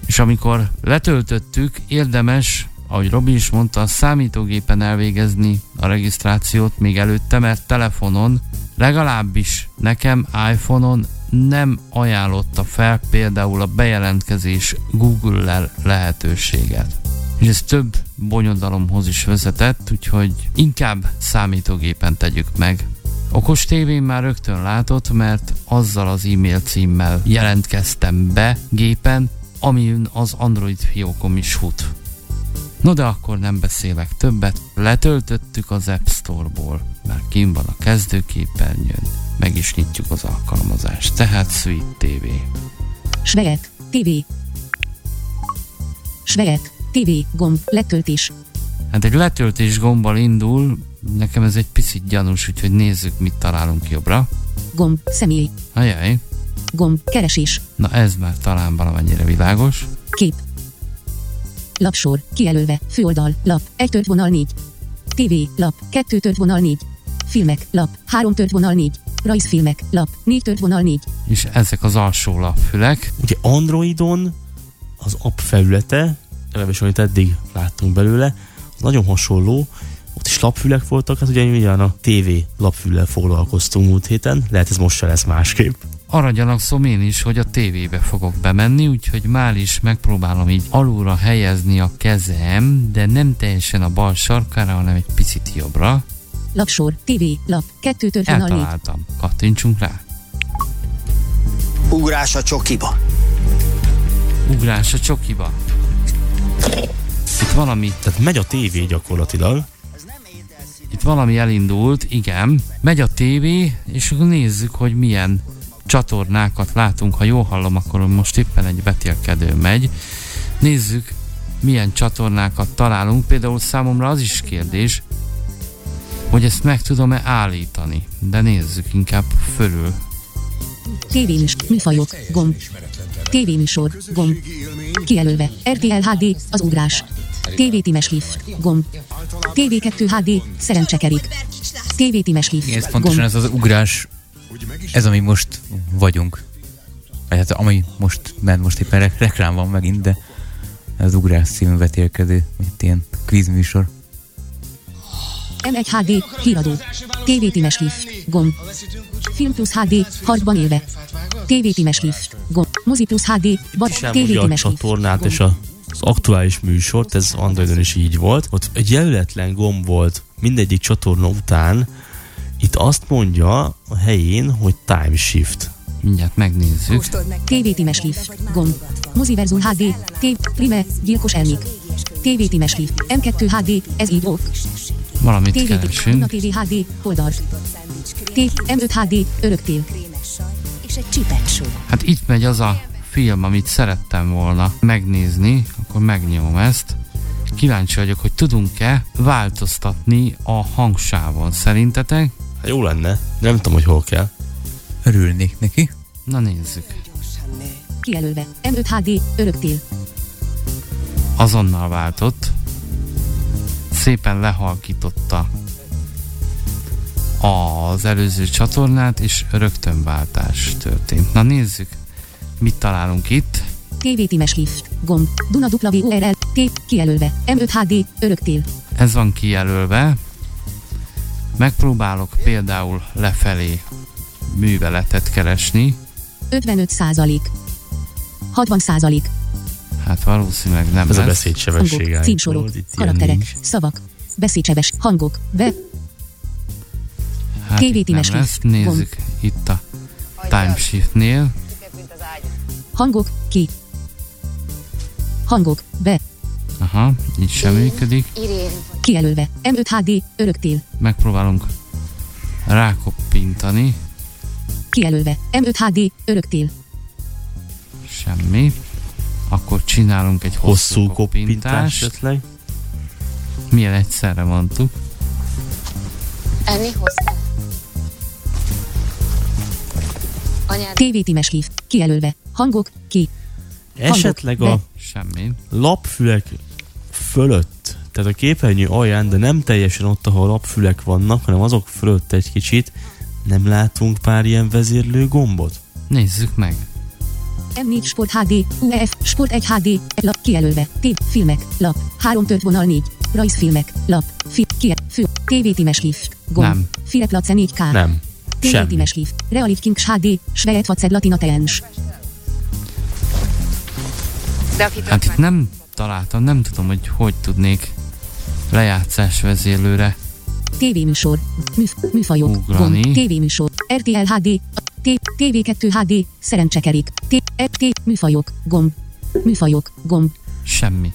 És amikor letöltöttük, érdemes, ahogy Robi is mondta, a számítógépen elvégezni a regisztrációt még előtte, mert telefonon, legalábbis nekem iPhone-on nem ajánlotta fel például a bejelentkezés Google-lel lehetőséget. És ez több bonyodalomhoz is vezetett, úgyhogy inkább számítógépen tegyük meg. Okos tévén már rögtön látott, mert azzal az e-mail címmel jelentkeztem be gépen, amin az Android fiókom is fut. No de akkor nem beszélek többet, letöltöttük az App Store-ból, már kim van a kezdőképernyőn, meg is nyitjuk az alkalmazást, tehát Sweet TV. Sveget, TV. Sveget, TV, gomb, letöltés. Hát egy letöltés gombbal indul, nekem ez egy picit gyanús, úgyhogy nézzük, mit találunk jobbra. Gomb, személy. Ajaj, Gomb, keresés. na ez már talán valamennyire világos. Kép. Lapsor, kijelölve, főoldal, lap, 1 tört vonal 4. TV, lap, 2 tört vonal 4. Filmek, lap, 3 tört vonal 4. Rajzfilmek, lap, 4 tört vonal 4. És ezek az alsó lapfülek. Ugye Androidon az app felülete, legalábbis amit eddig láttunk belőle, az nagyon hasonló, ott is lapfülek voltak, hát ugye ugyan a TV lapfüllel foglalkoztunk múlt héten, lehet ez most se lesz másképp. Arra gyanakszom én is, hogy a tévébe fogok bemenni, úgyhogy már is megpróbálom így alulra helyezni a kezem, de nem teljesen a bal sarkára, hanem egy picit jobbra. Lapsor, TV, lap, 2 tört vonal 4. Eltaláltam. Kattintsunk rá. Ugrás a csokiba. Ugrás a csokiba. Itt valami, Tehát megy a tévé gyakorlatilag, itt valami elindult, igen. Megy a tévé, és akkor nézzük, hogy milyen csatornákat látunk. Ha jól hallom, akkor most éppen egy betélkedő megy. Nézzük, milyen csatornákat találunk. Például számomra az is kérdés, hogy ezt meg tudom-e állítani. De nézzük inkább fölül. Tévéműs, műfajok, gomb. Tévéműsor, gomb. Kijelölve, RTL HD, az ugrás. TV Times hív, gomb. TV2 HD, szerencsekerik. TV Times hív, Igen, ez pontosan ez az ugrás, ez ami most vagyunk. Vagy hát ami most, mert most éppen re- reklám van megint, de az ugrás című vetélkedő, itt ilyen kvízműsor. M1 HD, híradó. TV Times hív, gomb. Film Plus HD, harcban élve. TV Times hív, gomb. Mozi Plus HD, és TV Times csatornát gomb. és a, az aktuális műsort, ez Androidon is így volt. Ott egy jelöletlen gomb volt mindegyik csatorna után, itt azt mondja a helyén, hogy time shift. Mindjárt megnézzük. TV Times hív, gomb. Moziverzum HD, TV, Prime, gyilkos elmék. TV Times hív, M2 HD, ez így volt. Valamit TV, keresünk. TV HD, oldal. T, M5 HD, öröktél. És egy csipet. Hát itt megy az a film, amit szerettem volna megnézni, akkor megnyomom ezt. Kíváncsi vagyok, hogy tudunk-e változtatni a hangsávon. Szerintetek? Hát jó lenne, de nem tudom, hogy hol kell. Örülnék neki. Na nézzük. Kijelölve, M5 HD, öröktél. Azonnal váltott. Szépen lehalkította az előző csatornát, és rögtön váltás történt. Na nézzük, mit találunk itt. TV Times hív, gomb. Duna W URL, T, kijelölve, M5 HD, öröktél. Ez van kijelölve. Megpróbálok például lefelé műveletet keresni. 55 százalék. 60 százalék. Hát valószínűleg nem Ez a lesz. beszédsebesség Hangok, állítólag, címsorok, karakterek, nincs. szavak, beszédsebes, hangok, be, Hát itt nem lesz. Nézzük itt a timeshiftnél. hangok, ki. Hangok, be, Aha, így sem működik. Kijelölve, M5 HD, öröktél. Megpróbálunk rákoppintani. Kijelölve, M5 HD, öröktél. Semmi. Akkor csinálunk egy hosszú, Hosszú koppintás koppintást. esetleg. Milyen egyszerre mondtuk. Enni hozzá? Anyád TV Times hív, Kijelölve. Hangok. Ki. Esetleg Hangok. a Be. Semmi. lapfülek fölött, tehát a képernyő alján, de nem teljesen ott, ahol lapfülek vannak, hanem azok fölött egy kicsit, nem látunk pár ilyen vezérlő gombot? Nézzük meg. M4 Sport HD, UEF, Sport 1 HD, lap, kijelölve, TV, filmek, lap, 3 tört vonal 4, rajzfilmek, lap, fi, ki, fő, TV Times Hif, gomb, Nem. Fireplace 4K, Nem. TV. Times Hif, Realit Kings HD, Svet Faced Latina Teens, Hát itt nem találtam, nem tudom, hogy hogy tudnék lejátszás vezérlőre. TV műsor, műf, műfajok, Ugrani. gomb, TV műsor, RTL HD, T, TV2 HD, szerencsekerik, T, E, T, műfajok, gomb, műfajok, gomb, Semmi.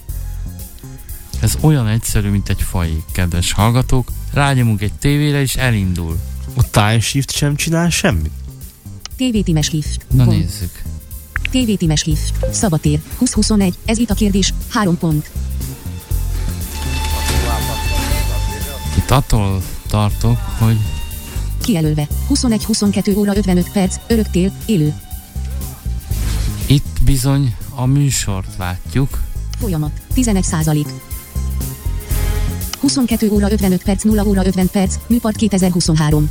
Ez olyan egyszerű, mint egy faj, kedves hallgatók. Rányomunk egy tévére, és elindul. A Time Shift sem csinál semmit? TV Times Hif, Na gomb, nézzük. TV Times Hif, Szabatér, 2021, ez itt a kérdés, 3 pont. Itt attól tartok, hogy Kijelölve. 21-22 óra 55 perc, öröktél, élő. itt bizony a műsort látjuk. Folyamat. 11 százalék. 22 óra 55 perc, 0 óra 50 perc, műpart 2023.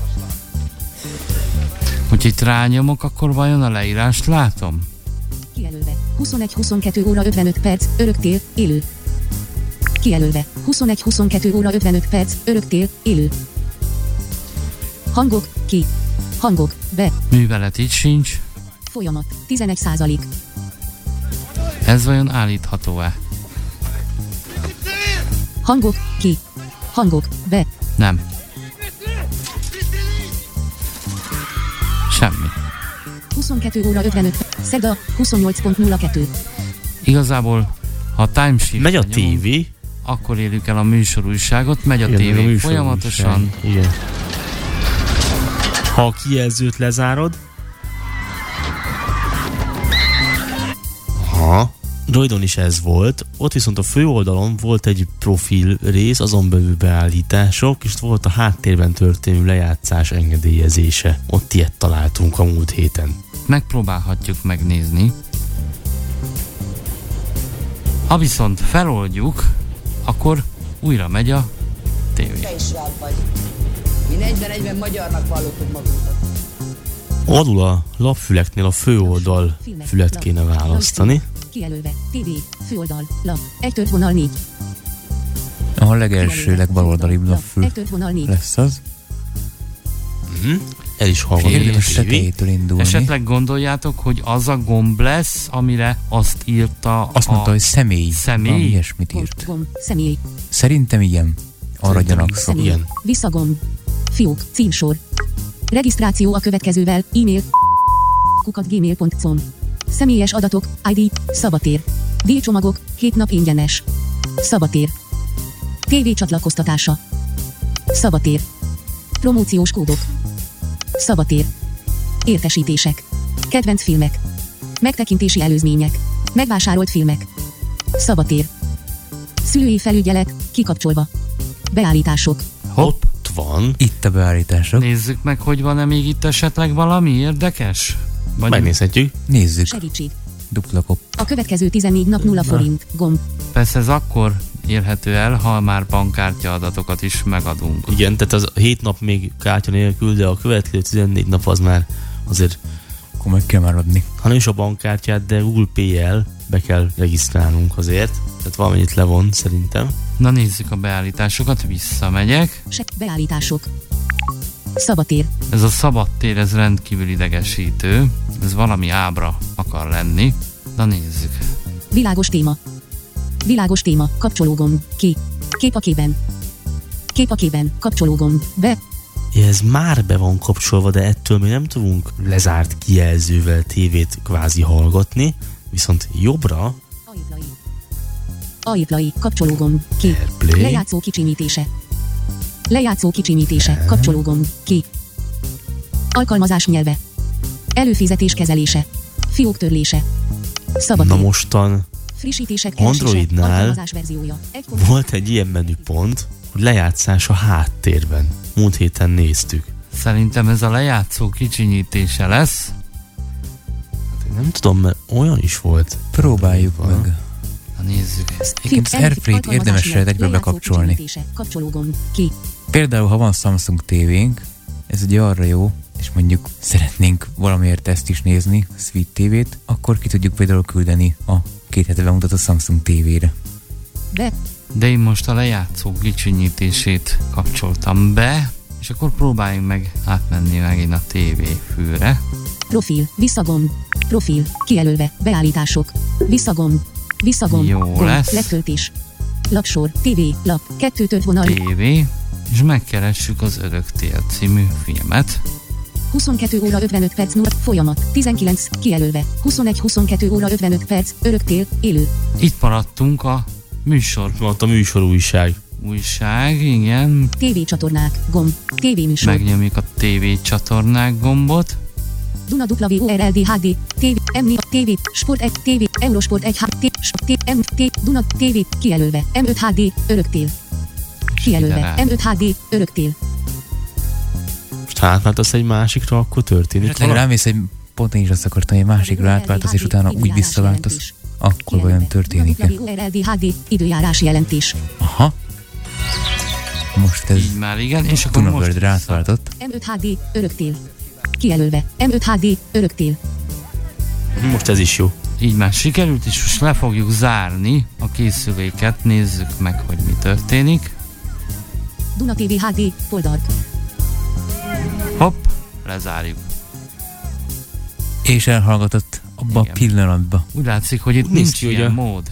Hogy itt rányomok, akkor vajon a leírást látom? Kijelölve. 21-22 óra 55 perc, öröktél, élő. Kijelölve. 21-22 óra 55 perc, öröktél, élő. Hangok, ki. Hangok, be. Művelet itt sincs. Folyamat. 11 százalék. Ez vajon állítható-e? Hangok, ki. Hangok, be. Nem. Semmi. 22 óra 55 perc, Szega, 28.02. Igazából, ha a time shift Megy a TV. Akkor érjük el a műsorújságot, megy a Igen, tévé folyamatosan. Igen. Ha a kijelzőt lezárod, Ha? Droidon is ez volt, ott viszont a főoldalon volt egy profil rész, azon belül beállítások, és volt a háttérben történő lejátszás engedélyezése. Ott ilyet találtunk a múlt héten. Megpróbálhatjuk megnézni. Ha viszont feloldjuk, akkor újra megy a tévé. Te is sváb vagy. Mi 41-ben magyarnak vallottuk magunkat. Alul a lapfüleknél a főoldal fület kéne választani. Kijelölve. TV. Főoldal. Lap. Egy vonal 4. A legelső, legbaloldalibb lapfül Egy tört vonal 4. lesz az. El is Érdemes tetejétől indulni. Esetleg gondoljátok, hogy az a gomb lesz, amire azt írta Azt mondta, a... hogy személy. Személy? Valami ilyesmit írt. Gomb. Személy. Szerintem igen. Arra. Személy. Igen. Visszagomb. Fiók. Címsor. Regisztráció a következővel. E-mail. kukat gmail.com. Személyes adatok. ID. Szabatér. Díjcsomagok. 7 nap ingyenes. Szabatér. TV csatlakoztatása. Szabatér. Promóciós kódok. Szabatér. Értesítések. Kedvenc filmek. Megtekintési előzmények. Megvásárolt filmek. Szabatér. Szülői felügyelet. Kikapcsolva. Beállítások. Ott van. Itt a beállítások. Nézzük meg, hogy van-e még itt esetleg valami érdekes? Vagy Megnézhetjük. Nézzük. Segítség. Dupla kop. A következő 14 nap 0 forint. Gomb. Persze ez akkor érhető el, ha már bankkártya adatokat is megadunk. Igen, tehát az 7 nap még kártya nélkül, de a következő 14 nap az már azért, Akkor meg kell már adni. ha nem is a bankkártyát, de Google Pay-el be kell regisztrálnunk azért. Tehát valamennyit levon szerintem. Na nézzük a beállításokat, visszamegyek. Se. Beállítások. Szabatér. Ez a szabadtér, ez rendkívül idegesítő. Ez valami ábra akar lenni. Na nézzük. Világos téma. Világos téma. Kapcsológomb. Ki. Kép a képen. Kép a képen. Kapcsológomb. Be. Ez már be van kapcsolva, de ettől mi nem tudunk lezárt kijelzővel tévét kvázi hallgatni, viszont jobbra Aiplai. Aiplai. Kapcsológomb. Ki. Airplay. Lejátszó kicsimítése. Lejátszó kicsimítése. Kapcsológomb. Ki. Alkalmazás nyelve. Előfizetés kezelése. Fiók törlése. Szabatér. na mostan Frissítések. Androidnál volt egy ilyen menüpont, hogy lejátszás a háttérben. Múlt héten néztük. Szerintem ez a lejátszó kicsinyítése lesz. Nem tudom, mert olyan is volt. Próbáljuk meg. Na nézzük. Egyébként az Airplay-t érdemes lehet egyből bekapcsolni. Ki. Például, ha van Samsung tévénk, ez ugye arra jó, és mondjuk szeretnénk valamiért ezt is nézni, a Sweet TV-t, akkor ki tudjuk például küldeni a két hete bemutatott Samsung tévére. Be. De én most a lejátszó kicsinyítését kapcsoltam be, és akkor próbáljunk meg átmenni megint a TV fűre. Profil. Visszagomb. Profil. Kijelölve. Beállítások. Visszagomb. Visszagomb. Jó gomb. lesz. Letöltés. Lapsor. TV. Lap. Kettő tört vonal. TV, és megkeressük az Örök Tél című filmet. 22 óra 55 perc 0. Folyamat. 19. Kijelölve. 21 22 óra 55 perc. Öröktél. Élő. Itt maradtunk a műsor Volt a műsor újság. újság, igen. TV csatornák. Gomb. TV műsor. Megnyomjuk a TV csatornák gombot. Duna W URLD HD. TV. M. TV. Sport 1. TV. Eurosport 1. H. T. M. T. Duna TV. Kijelölve. M5 HD. Öröktél. Kijelölve. Ide rá. M5 HD. Öröktél. Most átváltasz egy másikra, akkor történik Esetleg valami? rámész egy pont én is azt akartam, egy másikra átváltasz, és utána úgy visszaváltasz, akkor vajon történik-e? Időjárás jelentés. Aha. Most ez Így már igen, és akkor most Tunabird átváltott. M5 HD. Öröktél. Kijelölve. M5 HD. Öröktél. Most ez is jó. így már sikerült, és most le fogjuk zárni a készüléket, nézzük meg, hogy mi történik. Duna TV HD. Foldart. Hopp, lezárjuk. És elhallgatott abba a Igen. pillanatba. Úgy látszik, hogy itt nincs hogy ilyen a- mód.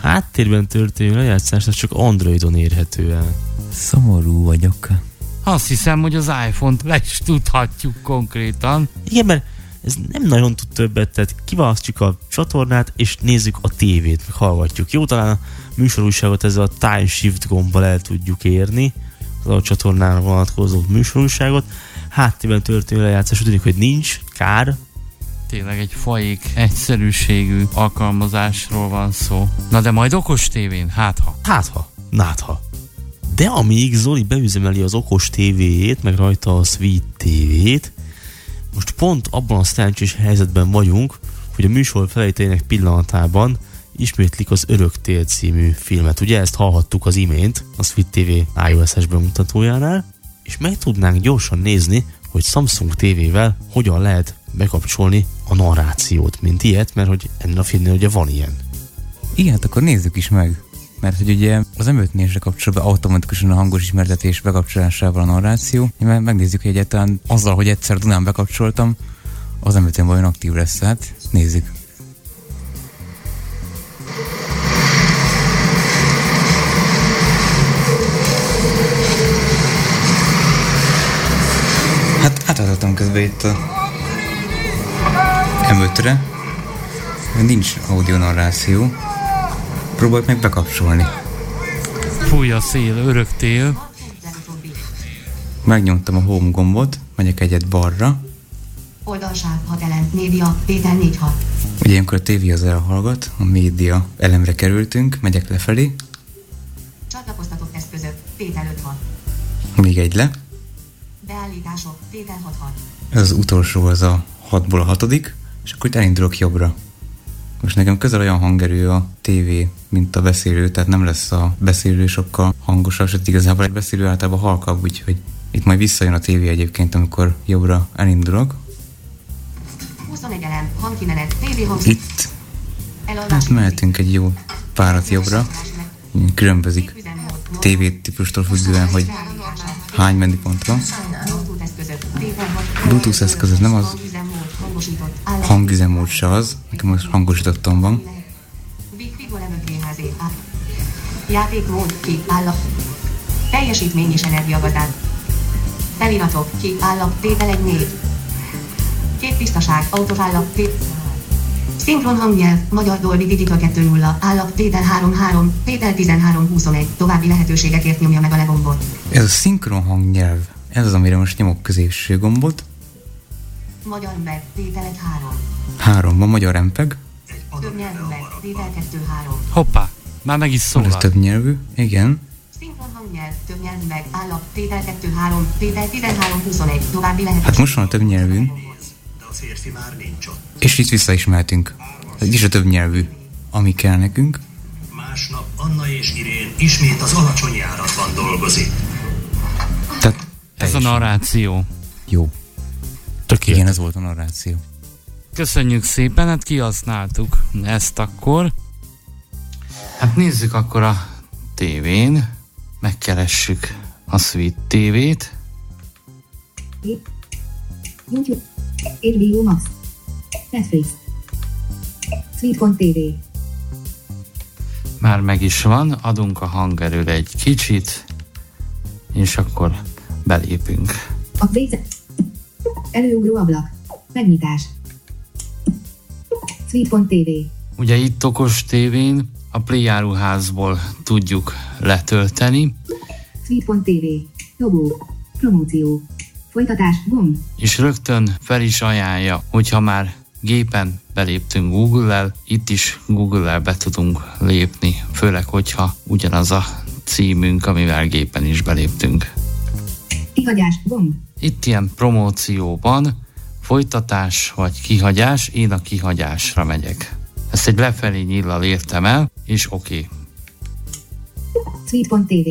Háttérben történő lejátszás, az csak Androidon érhető el. Szomorú vagyok. Azt hiszem, hogy az iPhone-t le is tudhatjuk konkrétan. Igen, mert ez nem nagyon tud többet, tehát kiválasztjuk a csatornát, és nézzük a tévét, meg hallgatjuk. Jó, talán a műsorújságot ezzel a Time Shift gombbal el tudjuk érni, az a csatornára vonatkozó műsorújságot. Háttérben történő lejátszás úgy tűnik, hogy nincs, kár, Tényleg egy faik egyszerűségű alkalmazásról van szó. Na de majd okos tévén, hát ha. Hát ha, nátha. De amíg Zoli beüzemeli az okos tévéjét, meg rajta a Sweet tévét, most pont abban a szerencsés helyzetben vagyunk, hogy a műsor felejtének pillanatában ismétlik az Öröktél című filmet. Ugye ezt hallhattuk az imént a Sweet TV iOS-es bemutatójánál, és meg tudnánk gyorsan nézni, hogy Samsung TV-vel hogyan lehet bekapcsolni a narrációt, mint ilyet, mert hogy ennél a filmnél ugye van ilyen. Igen, hát akkor nézzük is meg. Mert hogy ugye az m kapcsolatban automatikusan a hangos ismertetés bekapcsolásával a narráció, mert megnézzük, hogy egyáltalán azzal, hogy egyszer Dunán bekapcsoltam, az m vajon aktív lesz, hát nézzük. Átálltam közben itt a M5-re, nincs audio narráció. Próbálj meg bekapcsolni. Fúj a szél, örök tél. Megnyomtam a home gombot, megyek egyet balra. Oldalság 6 elem, média, Péter 46. Ugye ilyenkor a tévé az elhallgat, a média elemre kerültünk, megyek lefelé, Csatlakoztatott eszközök, Péter 56. még egy le. Beállítások, Péter 66. Ez az utolsó, az a 6-ból a hatodik, és akkor itt elindulok jobbra. Most nekem közel olyan hangerő a tévé, mint a beszélő, tehát nem lesz a beszélő sokkal hangosabb, sőt igazából egy beszélő általában halkabb, úgyhogy itt majd visszajön a tévé egyébként, amikor jobbra elindulok. 21 elem, hangkimenet, TV hang. Itt hát mehetünk egy jó párat jobbra, különbözik TV típustól függően, hogy hány menüpont van. Bluetooth eszközök, Péter 6. Bluetooth eszköz, ez nem az hangüzemmód se az, nekem most hangosítottam van. Játékmód, ki, állap. Teljesítmény és energiagazdát. Feliratok, ki, állap, tétel egy név. Két tisztaság, autofállap, tét. Szinkron hangnyelv, magyar Dolby Digital 2.0, állap, tétel 3.3, tétel 13.21, további lehetőségekért nyomja meg a legombot. Ez a szinkron hangnyelv, ez az, amire most nyomok középső gombot. Magyar meg, tétel 1 3. Három van magyar empeg, Több nyelvűleg, tétel 2 3. Hoppá, már meg is ez szólal. több nyelvű, igen. Szinkron hangnyelv, több nyelvűleg, állap, tétel 2 3, tétel 13 21, további lehetőség. Hát most van a több nyelvű. Férfi már nincs ott. És itt vissza is mehetünk. Ez is a több nyelvű, ami kell nekünk. Másnap Anna és Irén ismét az alacsony járatban dolgozik. Tehát Ez a narráció. Jó. Tökéletes. Igen, ez volt a narráció. Köszönjük szépen, hát kihasználtuk ezt akkor. Hát nézzük akkor a tévén, megkeressük a Sweet TV-t. YouTube. HBO Max. Netflix. Sweet.tv. Már meg is van, adunk a hangerőre egy kicsit, és akkor belépünk. A végze. Előugró ablak. Megnyitás. Sweet.tv. Ugye itt okos tévén a Play áruházból tudjuk letölteni, Sweet.tv. Logó. Promóció. Folytatás. Gomb. és rögtön fel is ajánlja, hogyha már gépen beléptünk Google-el, itt is Google-el be tudunk lépni, főleg, hogyha ugyanaz a címünk, amivel gépen is beléptünk. Kihagyás. Gomb. Itt ilyen promócióban folytatás vagy kihagyás, én a kihagyásra megyek. Ezt egy lefelé nyillal értem el, és oké. Okay. Sweet.tv.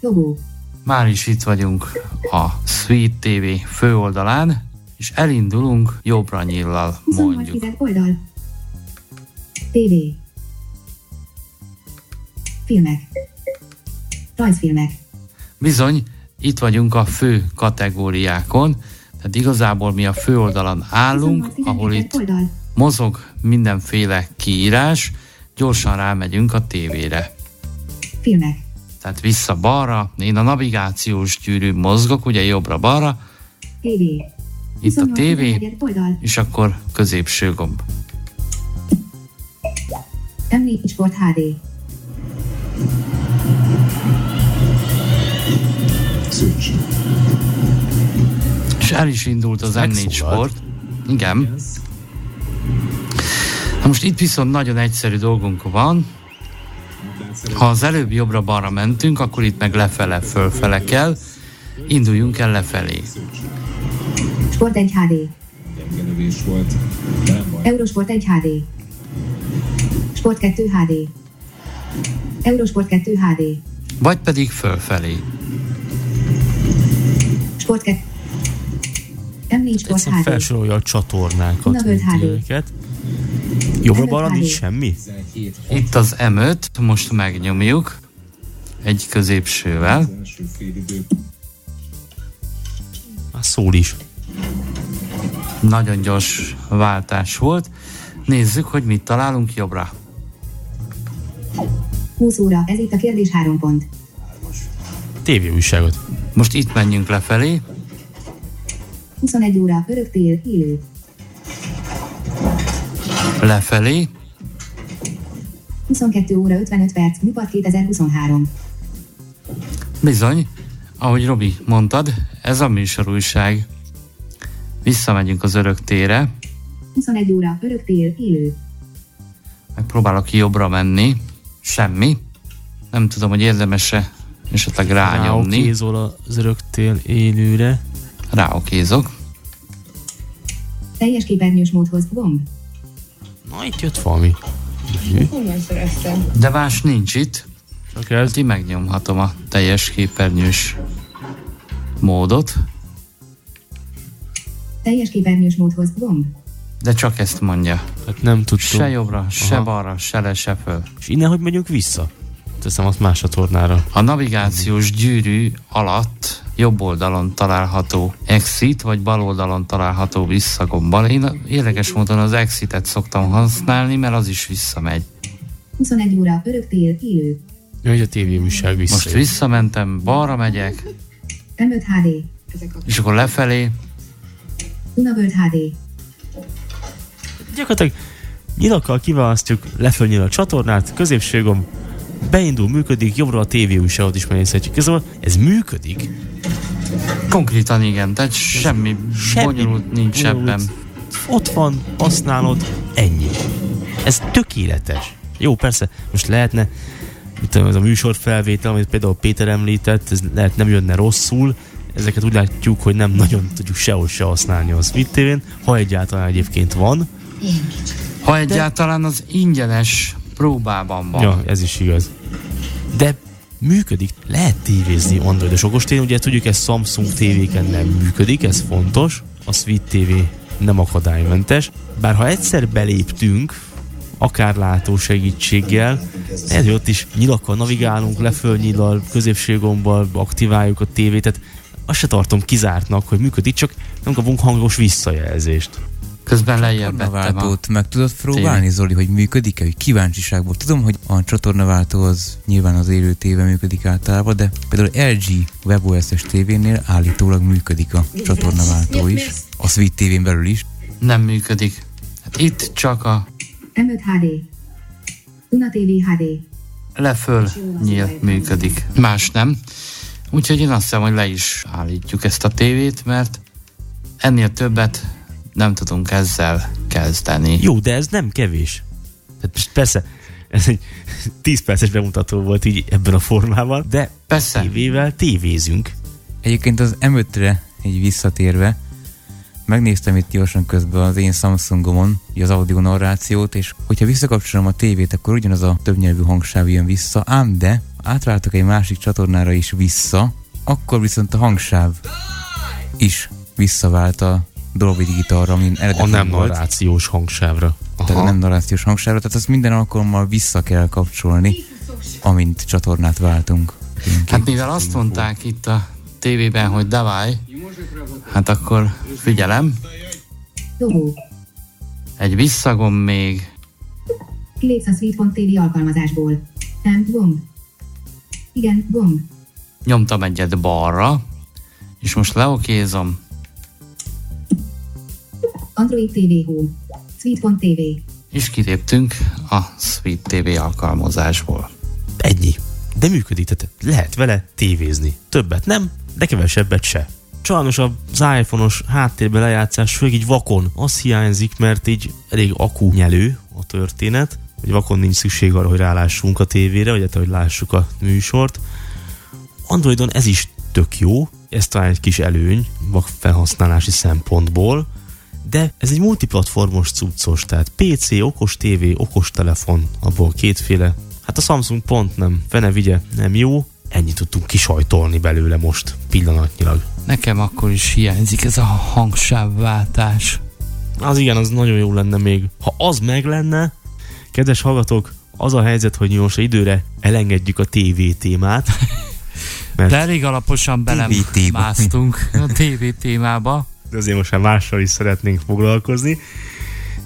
Logó. Már is itt vagyunk a Sweet TV főoldalán, és elindulunk jobbra nyillal, 28 mondjuk. oldal. TV. Filmek. Rajzfilmek. Bizony, itt vagyunk a fő kategóriákon, tehát igazából mi a főoldalon állunk, 28 ahol itt Oldal. mozog mindenféle kiírás, gyorsan rámegyünk a tévére. Filmek. Tehát vissza balra, én a navigációs gyűrű mozgok, ugye jobbra-balra, TV. itt a 28 tévé, és akkor középső gomb. M4 Sport HD. És el is indult az M4 megszólalt. sport. Igen. Na most itt viszont nagyon egyszerű dolgunk van. Ha az előbb jobbra-balra mentünk, akkor itt meg lefele, fölfele kell. Induljunk el lefelé. Sport 1 HD. Eurosport 1 HD. Sport 2 HD. Eurosport 2 HD. Vagy pedig fölfelé. Sport 2. M4 Sport Egyszerűen HD. felsorolja a csatornákat, Na, őket. Jobbra Nem, balra HD. nincs semmi? Itt az M5, most megnyomjuk. Egy középsővel. Már szól is. Nagyon gyors váltás volt. Nézzük, hogy mit találunk jobbra. 20 óra, ez itt a kérdés 3 pont. Tévéújságot. Most itt menjünk lefelé. 21 óra, örök tél, élő. Lefelé. 22 óra 55 perc, Nyugat 2023. Bizony, ahogy Robi mondtad, ez a műsorújság. Visszamegyünk az örök tére, 21 óra, örök tél, élő. megpróbálok jobbra menni, semmi. Nem tudom, hogy érdemes-e esetleg rányomni. Ráokézol az öröktél élőre. Ráokézok. Teljes képernyős módhoz, gomb. Na, itt jött valami. De más nincs itt. Csak ez. Hát így megnyomhatom a teljes képernyős módot, Teljes képernyős módhoz, gomb. de csak ezt mondja. Tehát nem tudtam. Se jobbra, se Aha. balra, se le, se föl. És innen hogy megyünk vissza? Teszem azt más csatornára. A navigációs gyűrű alatt jobb oldalon található exit, vagy bal oldalon található visszagombbal. Én érdekes módon az exitet szoktam használni, mert az is visszamegy. 21 óra, örök tél, élő. Hogy a tévéújság vissza. Most visszamentem, balra megyek, M5 HD. és akkor lefelé, Dunavöld HD. Gyakorlatilag nyilakkal kiválasztjuk, lefölnyíl a csatornát, középső gomb, beindul, működik, jobbra a tévéújságot is megnézhetjük. Ez, ez működik? Konkrétan igen, tehát semmi, Semmi bonyolult nincs bonyolult. ebben. Ott van, használod, ennyi. Ez tökéletes. Jó, persze, most lehetne, mit tudom, ez a műsorfelvétel, amit például Péter említett, ez lehet nem jönne rosszul, ezeket úgy látjuk, hogy nem nagyon tudjuk sehol se használni a Sweet TV-n, ha egyáltalán egyébként van. Ha egyáltalán az ingyenes próbában van. Ja, ez is igaz. De működik, lehet tévézni androidos okostén, ugye tudjuk, ez Samsung tévéken nem működik, ez fontos, a Sweet TV nem akadálymentes, bár ha egyszer beléptünk, akár látó segítséggel, hogy ott is nyilakkal navigálunk, lefölnyillal, középségombbal aktiváljuk a tévét, tehát azt se tartom kizártnak, hogy működik, csak nem kapunk hangos visszajelzést. Közben lejjebb vettem a... Csatornaváltót meg tudod próbálni, Zoli, hogy működik-e, hogy kíváncsiságból. Tudom, hogy a csatornaváltó az nyilván az élő téve működik általában, de például LG WebOS-es tévénél állítólag működik a csatornaváltó is, a Sweet tévén belül is. Nem működik. Hát itt csak a M5 HD. Una TV HD. leföl nyíl működik. Más nem. Úgyhogy én azt hiszem, hogy le is állítjuk ezt a tévét, mert ennél többet nem tudunk ezzel kezdeni. Jó, de ez nem kevés. Tehát persze, ez egy 10 perces bemutató volt így ebben a formában, de Persze. tévével tévézünk. Egyébként az M5-re egy visszatérve, megnéztem itt gyorsan közben az én Samsungomon így az audio narrációt, és hogyha visszakapcsolom a tévét, akkor ugyanaz a többnyelvű hangsáv jön vissza, ám de átváltok egy másik csatornára is vissza, akkor viszont a hangsáv is visszavált a Dolby Digitalra, amin A nem volt. narrációs hangsávra. Tehát a nem narrációs hangsávra, tehát azt minden alkalommal vissza kell kapcsolni, amint csatornát váltunk. Hát mivel azt mondták itt a tévében, hogy davaj, hát akkor figyelem, egy visszagom még, Kilépsz a Sweet.tv alkalmazásból. Nem, gomb. Igen, gomb. nyomtam egyet balra, és most leokézom, Android TV Home. Sweet.tv. és kiléptünk a Sweet TV alkalmazásból. Ennyi. De működik, tehát lehet vele tévézni. Többet nem, de kevesebbet se. Sajnos az iPhone-os háttérbe lejátszás, főleg így vakon, az hiányzik, mert így elég akúnyelő a történet, hogy vakon nincs szükség arra, hogy rálássunk a tévére, vagy hát, hogy lássuk a műsort. Androidon ez is tök jó, ez talán egy kis előny vak felhasználási szempontból, de ez egy multiplatformos cuccos, tehát PC, okos TV, okos telefon, abból kétféle. Hát a Samsung pont nem, fene vigye, nem jó, ennyit tudtunk kisajtolni belőle most, pillanatnyilag. Nekem akkor is hiányzik ez a hangsávváltás. Az igen, az nagyon jó lenne még. Ha az meg lenne, kedves hallgatók, az a helyzet, hogy most időre elengedjük a TV témát. (laughs) Mert De elég alaposan belem TV téma. másztunk a TV témába. Azért most már mással is szeretnénk foglalkozni.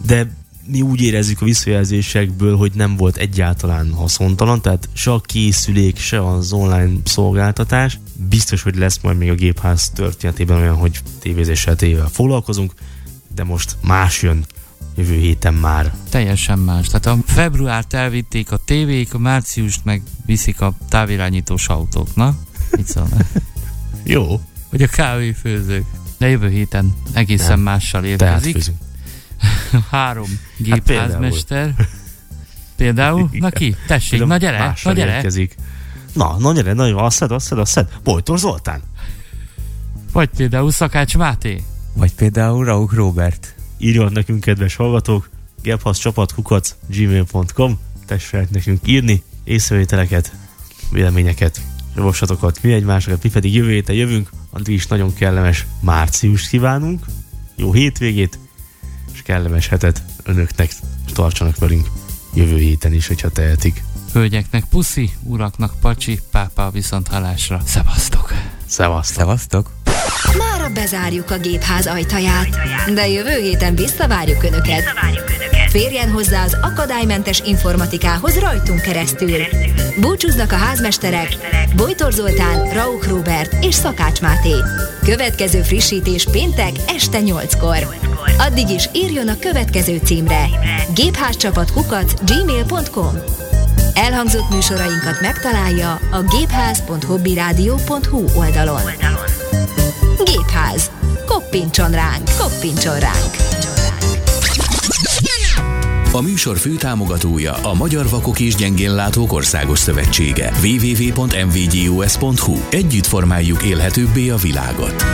De mi úgy érezzük a visszajelzésekből, hogy nem volt egyáltalán haszontalan, tehát se a készülék, se az online szolgáltatás. Biztos, hogy lesz majd még a gépház történetében olyan, hogy tévézéssel tévével foglalkozunk, de most más jön jövő héten már. Teljesen más. Tehát a februárt elvitték a tévék, a márciust meg viszik a távirányítós autók. Na, mit szólnak? Jó, Vagy a kávéfőzők. De jövő héten egészen Nem. mással érkezik. (laughs) Három Hát gépházmester. Például? (laughs) Na ki? Tessék, na gyere, na gyere. Érkezik. Na, na gyere, na jó, azt szed, azt szed, azt szed. Bojtor Zoltán. Vagy például Szakács Máté. Vagy például Rauch Robert. írjon nekünk, kedves hallgatók, gebhasz csapat kukac gmail.com, tessék nekünk írni észrevételeket, véleményeket, javaslatokat, mi egymásokat, mi pedig jövő héten jövünk, addig is nagyon kellemes márciust kívánunk, jó hétvégét, és kellemes hetet önöknek, és tartsanak velünk jövő héten is, hogyha tehetik. Hölgyeknek puszi, uraknak pacsi, pápá viszont halásra. Szevasztok! Szevasztok! Szevasztok! Mára bezárjuk a gépház ajtaját, de jövő héten visszavárjuk Önöket. Férjen hozzá az akadálymentes informatikához rajtunk keresztül. Búcsúznak a házmesterek, Bojtor Zoltán, Rauch Robert és Szakács Máté. Következő frissítés péntek este 8-kor. Addig is írjon a következő címre gépházcsapatkukac gmail.com Elhangzott műsorainkat megtalálja a gépház.hobbyradio.hu oldalon. Gépház. Koppintson ránk, koppintson ránk. A műsor főtámogatója a Magyar Vakok és Gyengénlátók Országos Szövetsége. www.mvgus.hu Együtt formáljuk élhetőbbé a világot.